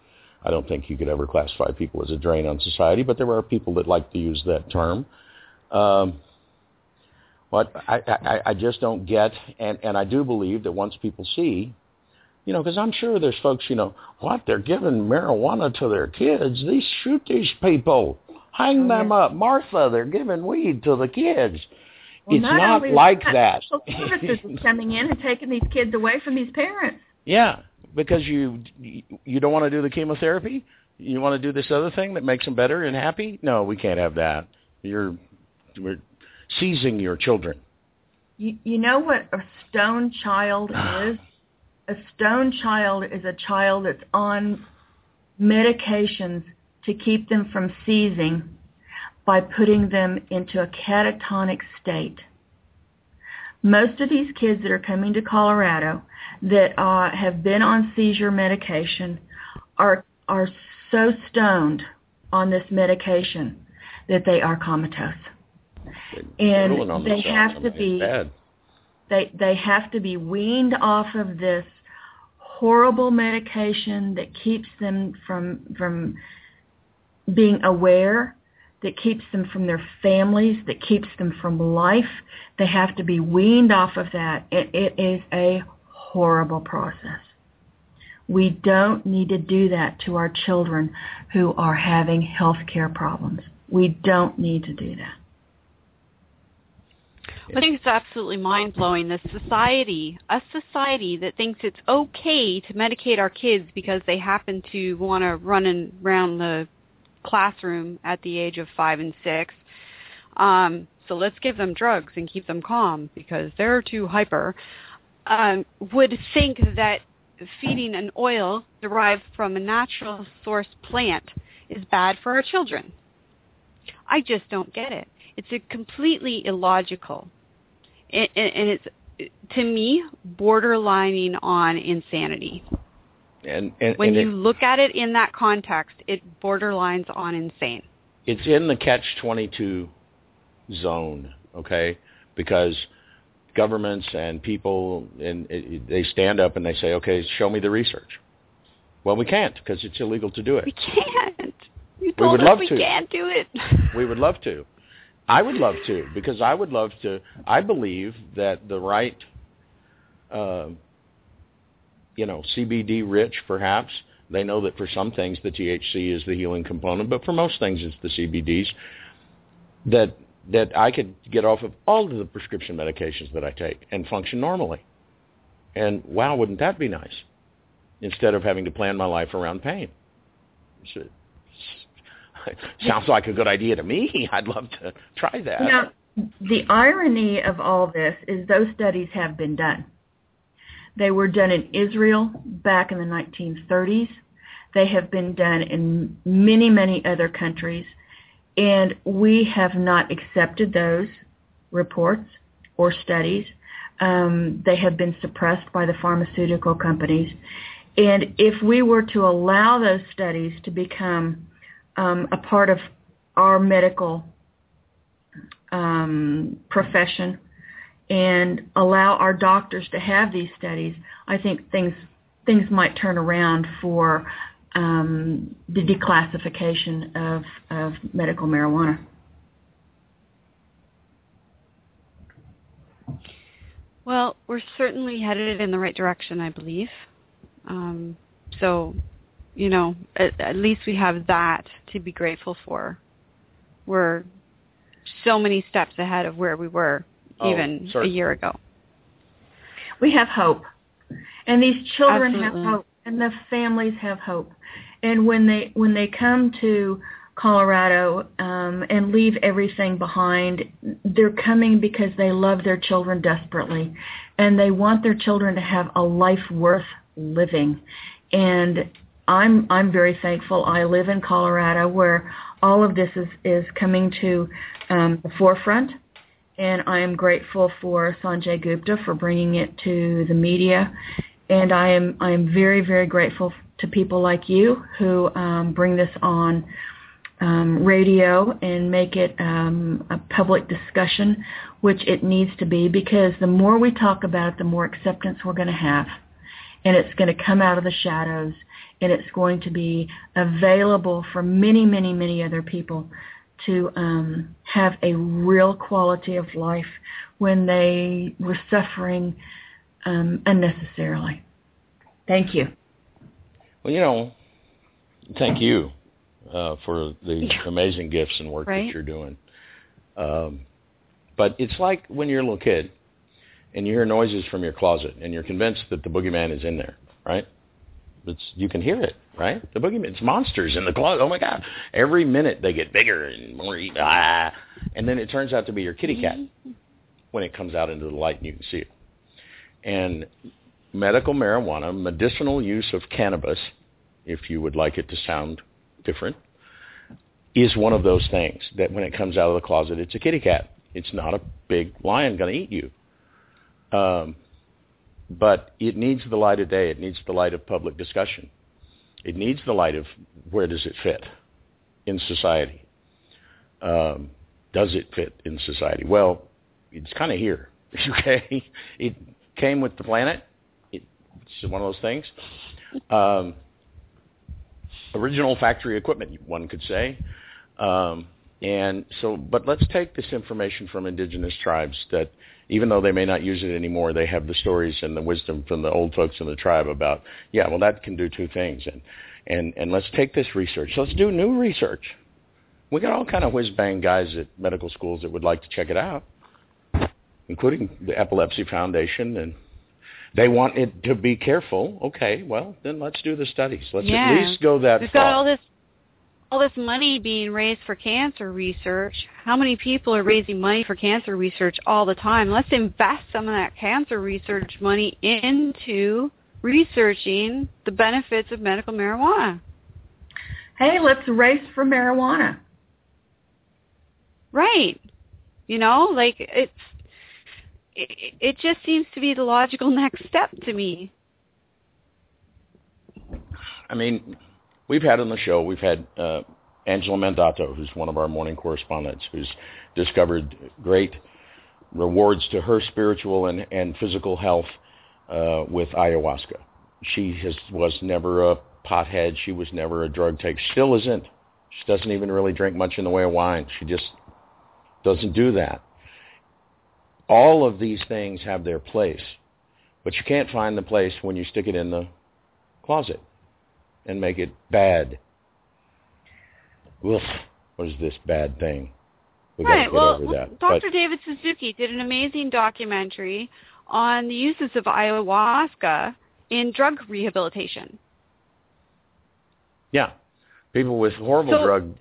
I don't think you could ever classify people as a drain on society, but there are people that like to use that term. Um, what I, I, I just don't get, and, and I do believe that once people see, you know, because I'm sure there's folks, you know, what they're giving marijuana to their kids. These shoot these people, hang oh, them up. Martha, they're giving weed to the kids. Well, it's not, not like that. Services is coming in and taking these kids away from these parents. Yeah, because you you don't want to do the chemotherapy. You want to do this other thing that makes them better and happy. No, we can't have that. You're we're seizing your children. You you know what a stone child (sighs) is? A stone child is a child that's on medications to keep them from seizing by putting them into a catatonic state. Most of these kids that are coming to Colorado that uh, have been on seizure medication are are so stoned on this medication that they are comatose, and they have to be they they have to be weaned off of this horrible medication that keeps them from from being aware that keeps them from their families, that keeps them from life. They have to be weaned off of that. It, it is a horrible process. We don't need to do that to our children who are having health care problems. We don't need to do that. I think it's absolutely mind blowing. The society, a society that thinks it's okay to medicate our kids because they happen to want to run around the classroom at the age of five and six. Um, so let's give them drugs and keep them calm because they're too hyper. Um, would think that feeding an oil derived from a natural source plant is bad for our children. I just don't get it. It's a completely illogical, and, and it's to me borderlining on insanity. And, and when and you it, look at it in that context, it borderlines on insane. It's in the catch twenty two zone, okay? Because governments and people and they stand up and they say, "Okay, show me the research." Well, we can't because it's illegal to do it. We can't. You told we would us love we to. can't do it. (laughs) we would love to. I would love to because I would love to. I believe that the right uh, you know, CBD rich perhaps, They know that for some things the THC is the healing component, but for most things it's the CBDs. That that I could get off of all of the prescription medications that I take and function normally. And wow, wouldn't that be nice? Instead of having to plan my life around pain. So, (laughs) sounds like a good idea to me. (laughs) I'd love to try that. Now, the irony of all this is those studies have been done. They were done in Israel back in the 1930s. They have been done in many, many other countries. And we have not accepted those reports or studies. Um, they have been suppressed by the pharmaceutical companies. And if we were to allow those studies to become um, a part of our medical um, profession and allow our doctors to have these studies, I think things things might turn around for um, the declassification of, of medical marijuana. Well, we're certainly headed in the right direction, I believe. Um, so, you know, at, at least we have that to be grateful for. We're so many steps ahead of where we were Oh, even a year ago. We have hope. And these children Absolutely. have hope and the families have hope. And when they when they come to Colorado um, and leave everything behind, they're coming because they love their children desperately, and they want their children to have a life worth living. And I'm I'm very thankful. I live in Colorado where all of this is is coming to um, the forefront, and I am grateful for Sanjay Gupta for bringing it to the media. And I am I am very very grateful to people like you who um, bring this on um, radio and make it um, a public discussion, which it needs to be because the more we talk about it, the more acceptance we're going to have, and it's going to come out of the shadows, and it's going to be available for many many many other people to um, have a real quality of life when they were suffering um, unnecessarily. Thank you. Well, you know, thank you uh, for the amazing gifts and work Right. that you're doing. Um, but it's like when you're a little kid and you hear noises from your closet and you're convinced that the boogeyman is in there, right? It's you can hear it, right? The boogeyman, it's monsters in the closet. Oh my God! Every minute they get bigger and more. e- Ah, and then it turns out to be your kitty cat when it comes out into the light and you can see it. And medical marijuana, medicinal use of cannabis, if you would like it to sound different, is one of those things that when it comes out of the closet, it's a kitty cat. It's not a big lion going to eat you. Um, but it needs the light of day. It needs the light of public discussion. It needs the light of where does it fit in society. Um, does it fit in society? Well, it's kind of here. (laughs) Okay, it came with the planet. It, it's one of those things. Um, original factory equipment, one could say. Um, and so, but let's take this information from indigenous tribes that even though they may not use it anymore, they have the stories and the wisdom from the old folks in the tribe about, yeah, well, that can do two things. And, and, and let's take this research. Let's do new research. We got all kind of whiz-bang guys at medical schools that would like to check it out, including the Epilepsy Foundation and they want it to be careful. Okay, well, then let's do the studies. Let's Yeah. at least go that We've far. got all this all this money being raised for cancer research. How many people are raising money for cancer research all the time? Let's invest some of that cancer research money into researching the benefits of medical marijuana. Hey, let's race for marijuana. Right. You know, like it's it, it just seems to be the logical next step to me. I mean, we've had on the show, we've had uh, Angela Mandato, who's one of our morning correspondents, who's discovered great rewards to her spiritual and, and physical health uh, with ayahuasca. She has was never a pothead. She was never a drug taker. Still isn't. She doesn't even really drink much in the way of wine. She just doesn't do that. All of these things have their place, but you can't find the place when you stick it in the closet. And make it bad. Woof, what is this bad thing? We right. get Well, over that. Dr. But David Suzuki did an amazing documentary on the uses of ayahuasca in drug rehabilitation. yeah, people with horrible So- drug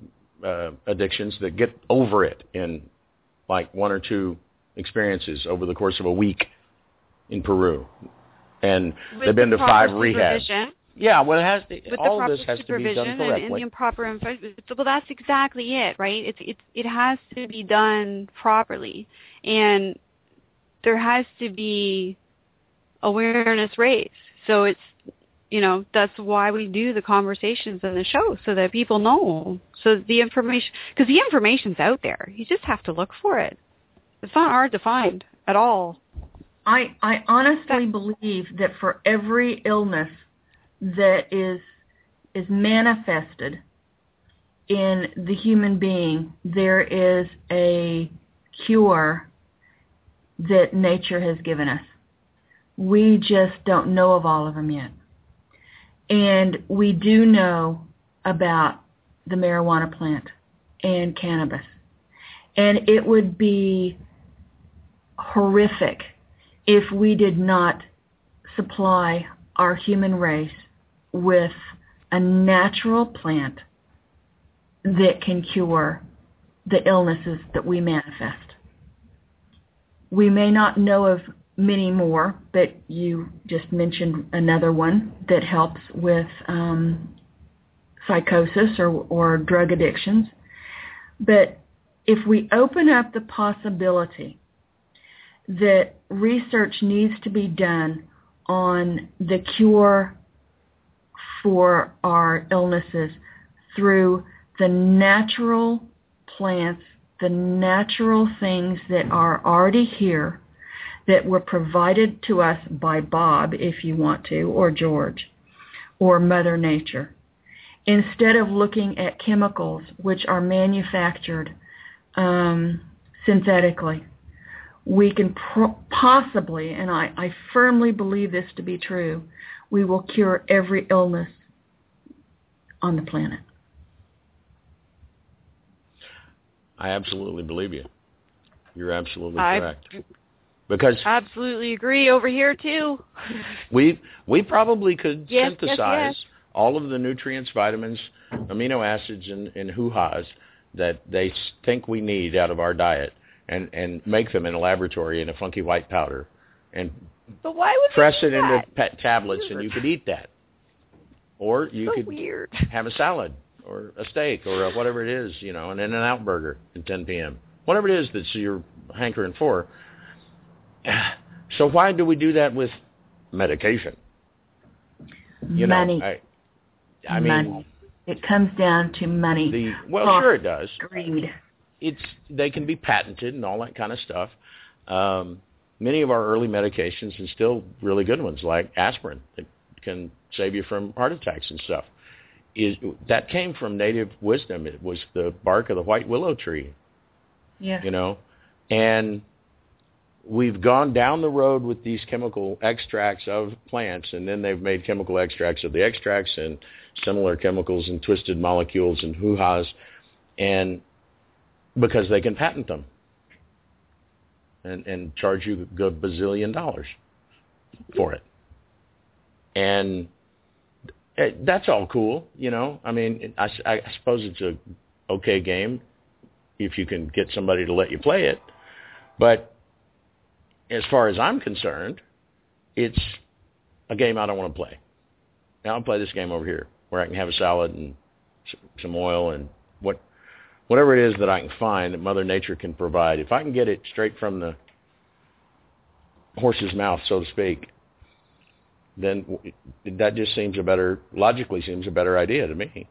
uh, addictions that get over it in like one or two experiences over the course of a week in Peru, and they've been to five proper rehabs. supervision, Yeah, well, it has to, With all the of proper this has to be supervision done and, and correctly. the proper info- well, that's exactly it, right? It's it's it has to be done properly, and there has to be awareness raised. So it's you know that's why we do the conversations and the show so that people know so the information because the information's out there you just have to look for it it's not hard to find at all I I honestly believe that for every illness that is is manifested in the human being, there is a cure that nature has given us. We just don't know of all of them yet. And we do know about the marijuana plant and cannabis. And it would be horrific if we did not supply our human race with a natural plant that can cure the illnesses that we manifest. We may not know of many more, but you just mentioned another one that helps with um, psychosis or, or drug addictions. But if we open up the possibility that research needs to be done on the cure for our illnesses through the natural plants, the natural things that are already here that were provided to us by Bob, if you want to, or George, or Mother Nature. Instead of looking at chemicals which are manufactured um, synthetically, we can pro- possibly, and I, I firmly believe this to be true, we will cure every illness on the planet. I absolutely believe you. You're absolutely I- correct. Because I absolutely agree over here too we we probably could Yes, yes, synthesize yes. all of the nutrients, vitamins, amino acids, and, and hoo-has that they think we need out of our diet, and and make them in a laboratory in a funky white powder, and but why would press it do into pet tablets, and you could eat that, or you so could weird have a salad or a steak or a whatever it is, you know, an In-N-Out burger at 10 p.m. Whatever it is that you're hankering for. So why do we do that with medication? You money. know, I, I mean. It comes down to money. the well, Profit. sure it does. Greed. It's they can be patented and all that kind of stuff. Um, many of our early medications and still really good ones like aspirin that can save you from heart attacks and stuff. Is that came from native wisdom? It was the bark of the white willow tree Yes. you know and we've gone down the road with these chemical extracts of plants and then they've made chemical extracts of the extracts and similar chemicals and twisted molecules and hoo-has and because they can patent them and and charge you a good bazillion dollars for it and eh, that's all cool you know i mean I, I suppose it's a okay game if you can get somebody to let you play it. But as far as I'm concerned, it's a game I don't want to play. Now I'll play this game over here where I can have a salad and some oil and whatever it is that I can find that Mother Nature can provide. If I can get it straight from the horse's mouth, so to speak, then that just seems a better, logically seems a better idea to me.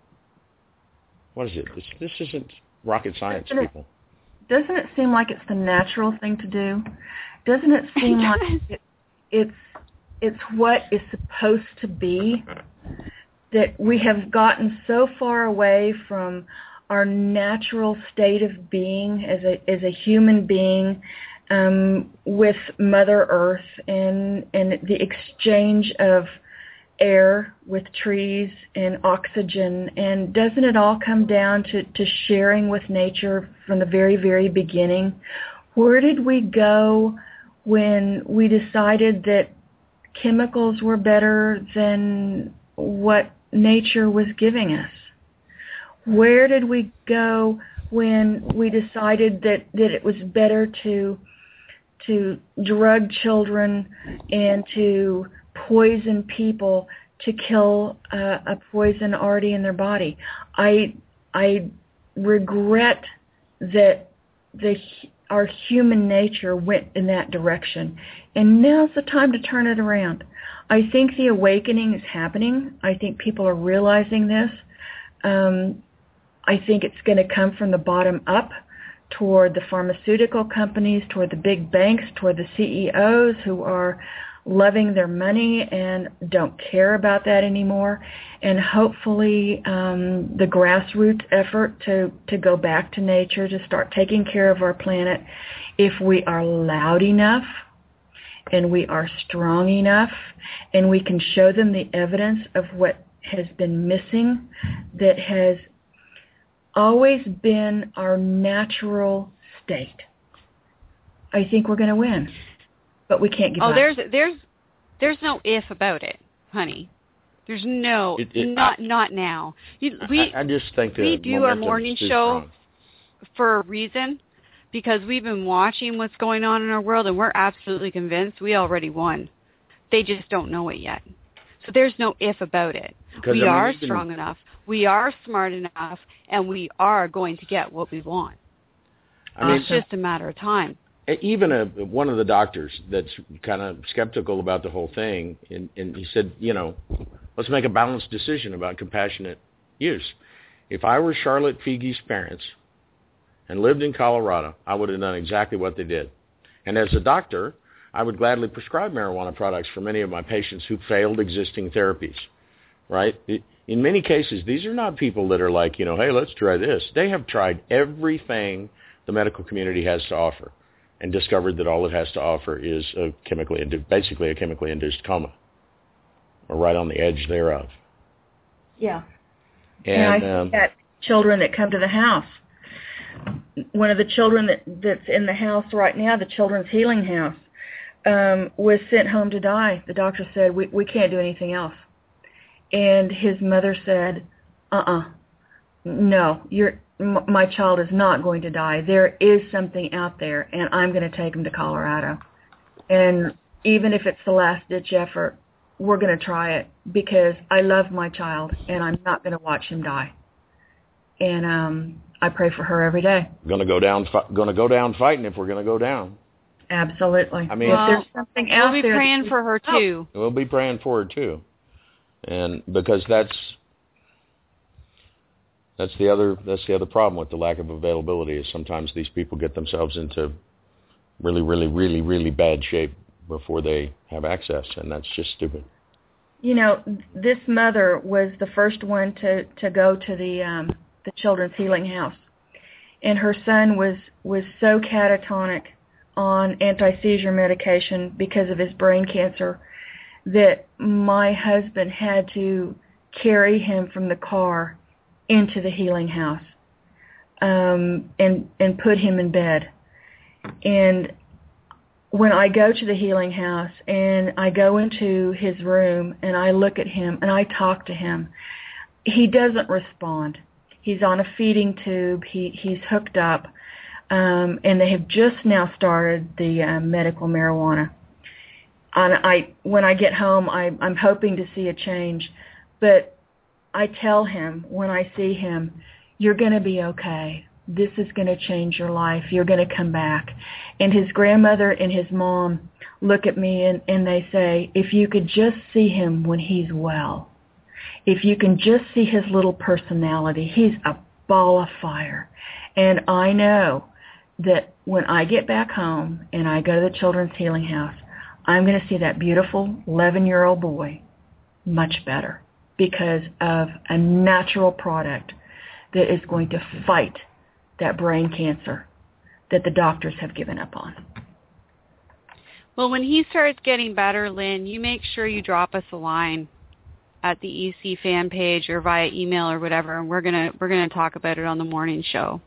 What is it? This, this isn't rocket science, Isn't it- people. Doesn't it seem like it's the natural thing to do? Doesn't it seem like it, it's it's what is supposed to be? That we have gotten so far away from our natural state of being as a as a human being um, with Mother Earth and and the exchange of air with trees and oxygen. And doesn't it all come down to, to sharing with nature from the very very beginning? Where did we go when we decided that chemicals were better than what nature was giving us where did we go when we decided that that it was better to to drug children and to poison people to kill uh, a poison already in their body. I I regret that the our human nature went in that direction, and now's the time to turn it around. I think the awakening is happening. I think people are realizing this. Um, I think it's going to come from the bottom up toward the pharmaceutical companies, toward the big banks, toward the CEOs who are loving their money and don't care about that anymore. And hopefully um, the grassroots effort to, to go back to nature, to start taking care of our planet, if we are loud enough and we are strong enough and we can show them the evidence of what has been missing that has always been our natural state. I think we're going to win, but we can't give oh, up. there's there's there's no if about it, honey. There's no It- it- not I- not now. You, we I, I just think the we do our morning show strong. for a reason because we've been watching what's going on in our world and we're absolutely convinced we already won. They just don't know it yet. So there's no if about it. Because, we I mean, are even- strong enough. We are smart enough and we are going to get what we want. I mean, it's just a matter of time. even a one of the doctors that's kind of skeptical about the whole thing, and, and he said, you know, let's make a balanced decision about compassionate use. If I were Charlotte Figi's parents and lived in Colorado, I would have done exactly what they did. And as a doctor, I would gladly prescribe marijuana products for many of my patients who failed existing therapies. Right? In many cases, these are not people that are like, you know, hey, let's try this. They have tried everything the medical community has to offer and discovered that all it has to offer is a chemically basically a chemically induced coma or right on the edge thereof. yeah. And, And, I um, that children that come to the house. One of the children that that's in the house right now, the Children's Healing House, um, was sent home to die. The doctor said we we can't do anything else, and his mother said, "Uh-uh, no, you're m- my child is not going to die. There is something out there, and I'm going to take him to Colorado, and even if it's the last ditch effort, we're going to try it because I love my child and I'm not going to watch him die. And um I pray for her every day. going to go down fi- going to go down fighting if we're going to go down. Absolutely. I mean- if there's something out We'll be there, praying we- for her Oh, too. We'll be praying for her too. And because that's that's the other that's the other problem with the lack of availability is sometimes these people get themselves into really really really really bad shape before they have access and that's just stupid. you know, this mother was the first one to to go to the um the Children's Healing House. And her son was was so catatonic on anti-seizure medication because of his brain cancer that my husband had to carry him from the car into the healing house um and and put him in bed. And when I go to the healing house and I go into his room and I look at him and I talk to him, he doesn't respond. He's on a feeding tube. He he's hooked up, um, and they have just now started the uh, medical marijuana. And I when I get home, I, I'm hoping to see a change, but I tell him when I see him, you're going to be okay. This is going to change your life. You're going to come back. And his grandmother and his mom look at me and, and they say, if you could just see him when he's well, if you can just see his little personality, he's a ball of fire. And I know that when I get back home and I go to the Children's Healing House, I'm going to see that beautiful 11-year-old boy much better because of a natural product that is going to fight that brain cancer that the doctors have given up on. Well, when he starts getting better, Lynn, you make sure you drop us a line. at the EC fan page or via email or whatever, and we're gonna we're gonna talk about it on the morning show,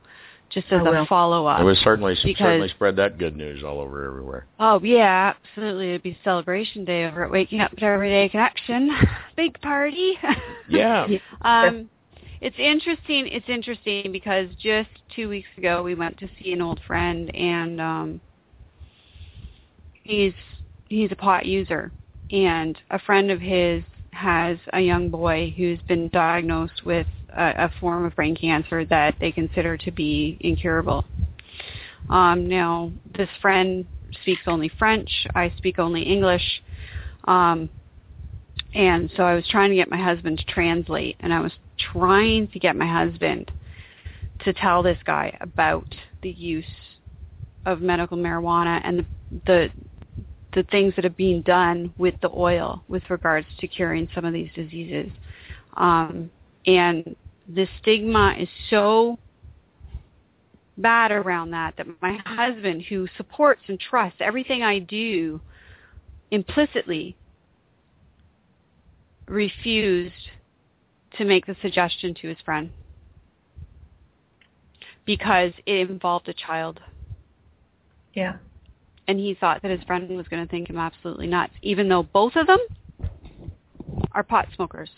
just as a follow up. It was certainly Because- certainly spread that good news all over everywhere. Oh yeah, absolutely. It'd be celebration day over at Waking Up with Everyday Connection. (laughs) Big party. (laughs) Yeah. um, it's interesting. It's interesting because just two weeks ago we went to see an old friend, and um, he's he's a pot user, and a friend of his has a young boy who's been diagnosed with a, a form of brain cancer that they consider to be incurable. Um, now, this friend speaks only French. I speak only English. Um, and so I was trying to get my husband to translate, and I was trying to get my husband to tell this guy about the use of medical marijuana and the the, the things that are being done with the oil with regards to curing some of these diseases. Um, and the stigma is so bad around that that my husband, who supports and trusts everything I do implicitly, refused to make the suggestion to his friend because it involved a child Yeah. and he thought that his friend was going to think him absolutely nuts even though both of them are pot smokers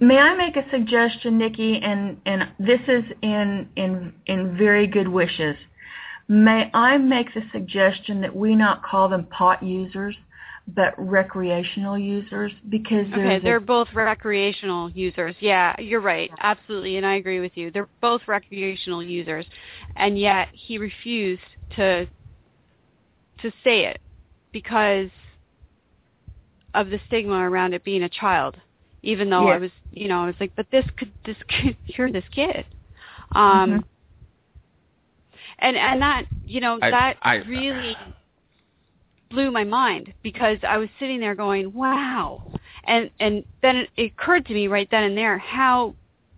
May I make a suggestion, Nikki? And and this is in in in very good wishes. May I make the suggestion that we not call them pot users, but recreational users? Because okay they're a, both recreational users yeah you're right absolutely and i agree with you they're both recreational users and yet he refused to to say it because of the stigma around it being a child even though i was you know i was like but this could this could (laughs) cure this kid um Mhm. and and that you know I- that I- really blew my mind because I was sitting there going, "Wow!" And and then it, it occurred to me right then and there how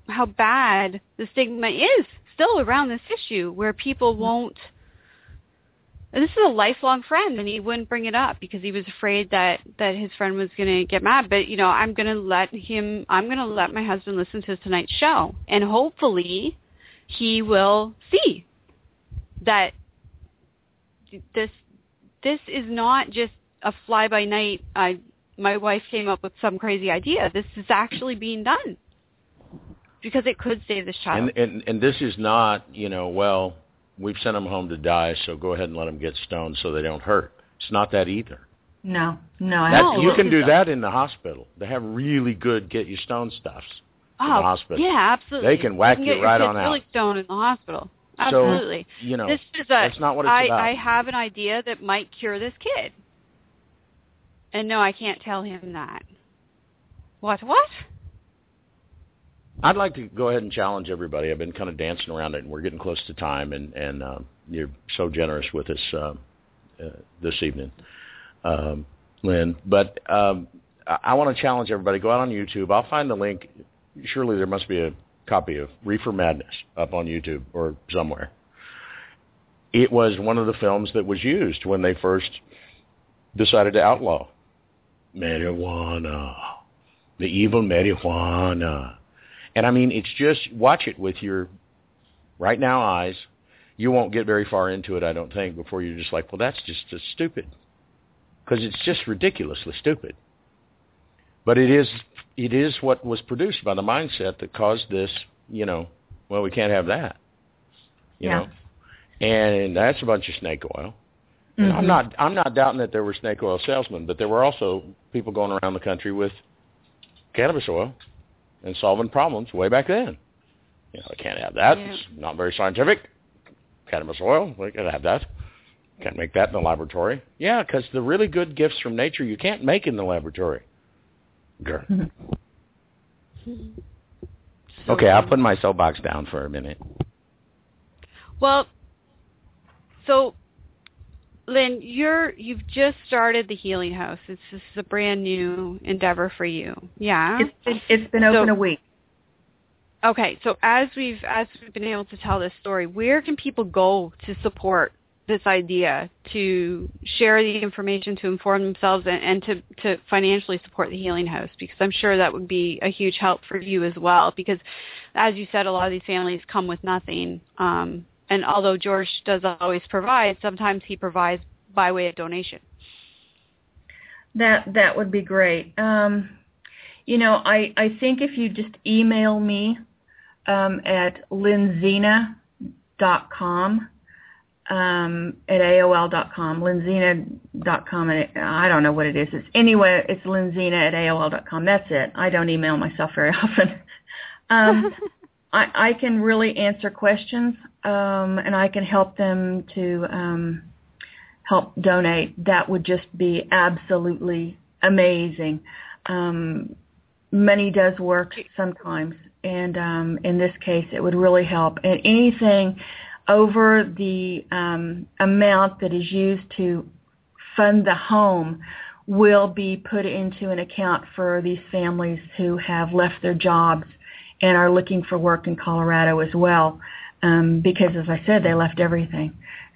how bad the stigma is still around this issue, where people won't. This is a lifelong friend, and he wouldn't bring it up because he was afraid that that his friend was going to get mad. But you know, I'm going to let him. I'm going to let my husband listen to tonight's show, and hopefully, he will see that this this is not just a fly by night I my wife came up with some crazy idea. This is actually being done. Because it could save this child. And, and and this is not, you know, well, we've sent them home to die, so go ahead and let them get stoned so they don't hurt. It's not that either. no, no. That, No, you can do that in the hospital. They have really good get you stoned stuffs in the oh, hospital. Yeah, absolutely. They can whack you, you get right your on kids out. really stoned in the hospital. So, Absolutely. You know, this is a that's not what it's I, about. I have an idea that might cure this kid. And no, I can't tell him that. What what? I'd like to go ahead and challenge everybody. I've been kind of dancing around it, and we're getting close to time, and and um, you're so generous with us um, uh, this evening, um, Lynn. But um, I, I want to challenge everybody. Go out on YouTube. I'll find the link. Surely there must be a copy of Reefer Madness up on YouTube or somewhere. It was one of the films that was used when they first decided to outlaw marijuana, the evil marijuana. And I mean, it's just watch it with your right now eyes. You won't get very far into it, I don't think, before you're just like, well, that's just just stupid, because it's just ridiculously stupid. But it is it is what was produced by the mindset that caused this. You know, well, we can't have that. You Yeah. know, and that's a bunch of snake oil. And I'm mm-hmm. not I'm not doubting that there were snake oil salesmen, but there were also people going around the country with cannabis oil and solving problems way back then. You know, I can't have that. Yeah. It's not very scientific. Cannabis oil, we can have that. Can't make that in the laboratory. Yeah, because the really good gifts from nature you can't make in the laboratory. So, Okay, I'll put my soapbox down for a minute. Well, so Lynn, you're you've just started the Healing House. It's this is a brand new endeavor for you. Yeah. It's been, it's been open So- a week. Okay, so as we've as we've been able to tell this story, where can people go to support this idea to share the information to inform themselves and, and to, to financially support the healing house because i'm sure that would be a huge help for you as well because as you said a lot of these families come with nothing um, and although george does always provide sometimes he provides by way of donation that that would be great um, you know i i think if you just email me um, at lynnzina.com um, at AOL.com, lynnzina.com, and I don't know what it is. It's anyway, it's lynnzina at AOL.com. That's it. I don't email myself very (laughs) often. um, (laughs) I, I can really answer questions, um, and I can help them to um, help donate. That would just be absolutely amazing. Um, money does work sometimes, and um, in this case, it would really help. And anything over the um, amount that is used to fund the home will be put into an account for these families who have left their jobs and are looking for work in Colorado as well. Um, because as I said, they left everything.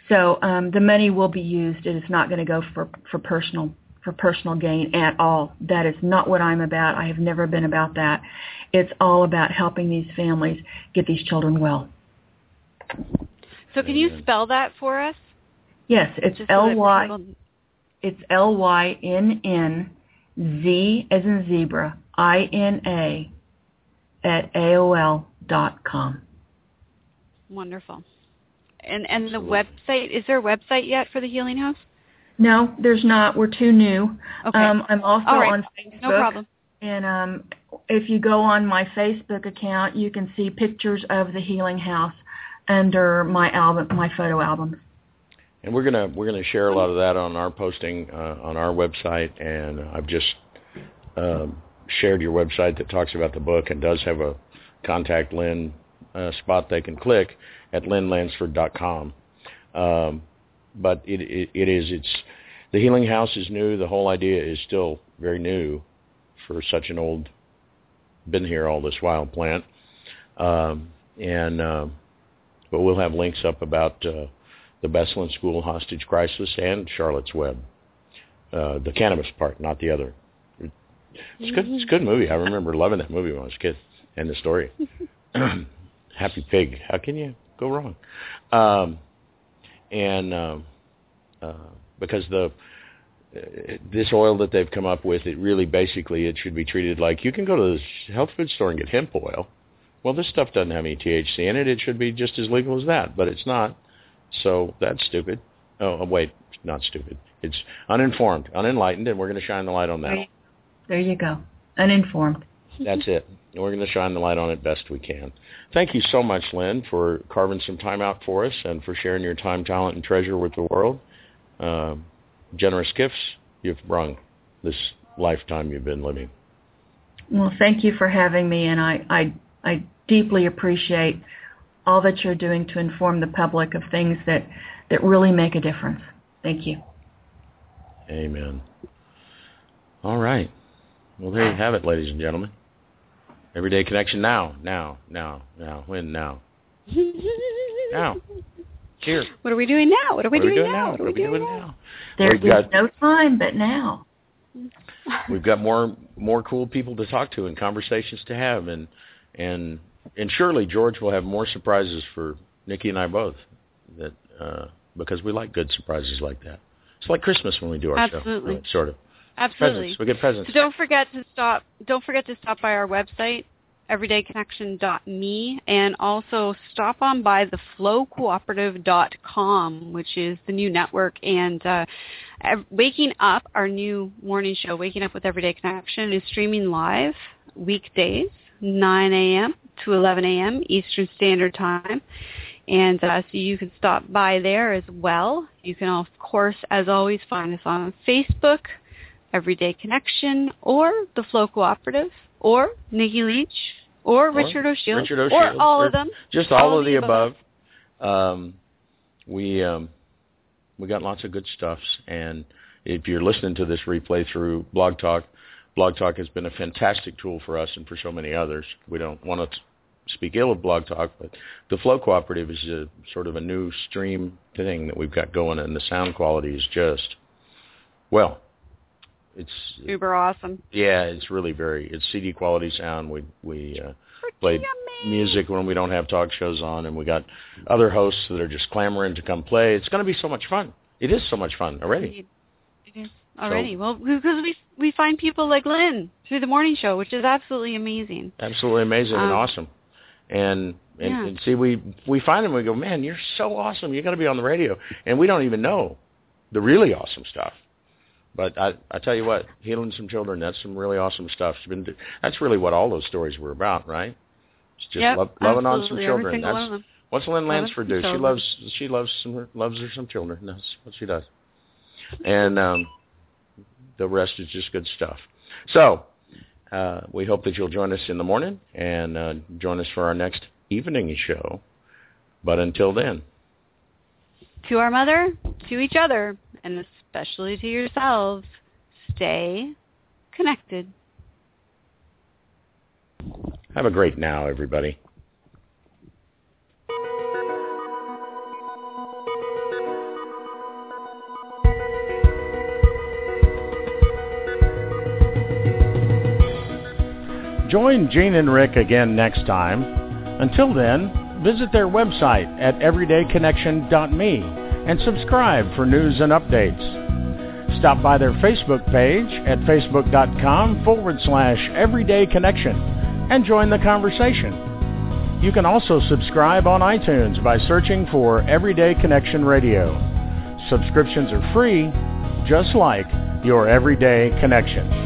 So um, the money will be used. It is not going to go for, for personal for personal gain at all. That is not what I'm about. I have never been about that. It's all about helping these families get these children well. So can you spell that for us? Yes, it's L Y. It's L Y N N Z as in zebra I N A at AOL dot com. Wonderful. And and the website is there a website yet for the Healing House? No, there's not. We're too new. Okay. Um, I'm also right. on Facebook. No problem. And um, if you go on my Facebook account, you can see pictures of the Healing House under my album, my photo album. And we're gonna we're gonna share a lot of that on our posting uh, on our website, and I've just um, shared your website that talks about the book and does have a contact Lynn uh, spot they can click at lynnlansford.com. Um, but it, it it is it's the healing house is new. The whole idea is still very new for such an old, been here all this while plant, um, and. Uh, but we'll have links up about uh, the Beslan School hostage crisis and Charlotte's Web. Uh, the cannabis part, not the other. It's good. It's a good movie. I remember loving that movie when I was a kid, and the story. (laughs) Happy Pig. How can you go wrong? Um, and uh, uh, because the uh, this oil that they've come up with, it really basically it should be treated like you can go to the health food store and get hemp oil, well, this stuff doesn't have any THC in it. It should be just as legal as that, but it's not. So that's stupid. Oh, wait, not stupid. It's uninformed, unenlightened, and we're going to shine the light on that. There you go. Uninformed. That's it. We're going to shine the light on it best we can. Thank you so much, Lynn, for carving some time out for us and for sharing your time, talent, and treasure with the world. Uh, generous gifts you've brung this lifetime you've been living. Well, thank you for having me, and I, I, I deeply appreciate all that you're doing to inform the public of things that, that really make a difference. Thank you. Amen. All right. Well, there you have it, ladies and gentlemen. Everyday connection now, now, now, now. When now? now. Cheers. What are we doing now? What are we, what are doing, doing, now? What are we doing, now? now? There We've got- no time but now. We've got more more cool people to talk to and conversations to have, and and and surely George will have more surprises for Nikki and I both. That uh, because we like good surprises like that. It's like Christmas when we do our Absolutely. show, right? sort of. Absolutely. Presents. We get presents. So don't forget to stop. Don't forget to stop by our website, everydayconnection.me, and also stop on by the flowcooperative.com, which is the new network. And uh, Waking Up, our new morning show, Waking Up with Everyday Connection, is streaming live weekdays, 9 a.m. to 11 a.m. Eastern Standard Time. And uh, so you can stop by there as well. You can, of course, as always, find us on Facebook, Everyday Connection, or the Flow Cooperative, or Nikki Leach, or, Richard O'Shields, Richard or all or of them. Just all, of the above. Um, we um, we got lots of good stuffs, and if you're listening to this replay through Blog Talk, Blog Talk has been a fantastic tool for us and for so many others. We don't want to speak ill of Blog Talk, but the Flow Cooperative is a sort of a new stream thing that we've got going, and the sound quality is just well, it's super awesome. yeah, it's really very it's CD quality sound. We we uh, play music when we don't have talk shows on, and we got other hosts that are just clamoring to come play. It's going to be so much fun. It is so much fun already. It is already. well, because we we find people like Lynn through the morning show, which is absolutely amazing. Absolutely amazing and Um, awesome. And and, yeah. and see, we we find them. We go, man, you're so awesome. You got to be on the radio, and we don't even know the really awesome stuff. But I I tell you what, healing some children, that's some really awesome stuff. It's been that's really what all those stories were about, right? It's just Yep, love, loving on some children. That's what's Lynn Lansford do. She loves she loves some loves her some children. That's what she does. And um the rest is just good stuff. So uh, we hope that you'll join us in the morning and uh, join us for our next evening show. But until then, To our mother, to each other, and especially to yourselves, stay connected. have a great now, everybody. Join Gene and Rick again next time. Until then, visit their website at everydayconnection.me and subscribe for news and updates. Stop by their Facebook page at facebook.com forward slash everydayconnection and join the conversation. You can also subscribe on iTunes by searching for Everyday Connection Radio. Subscriptions are free, just like your Everyday Connection.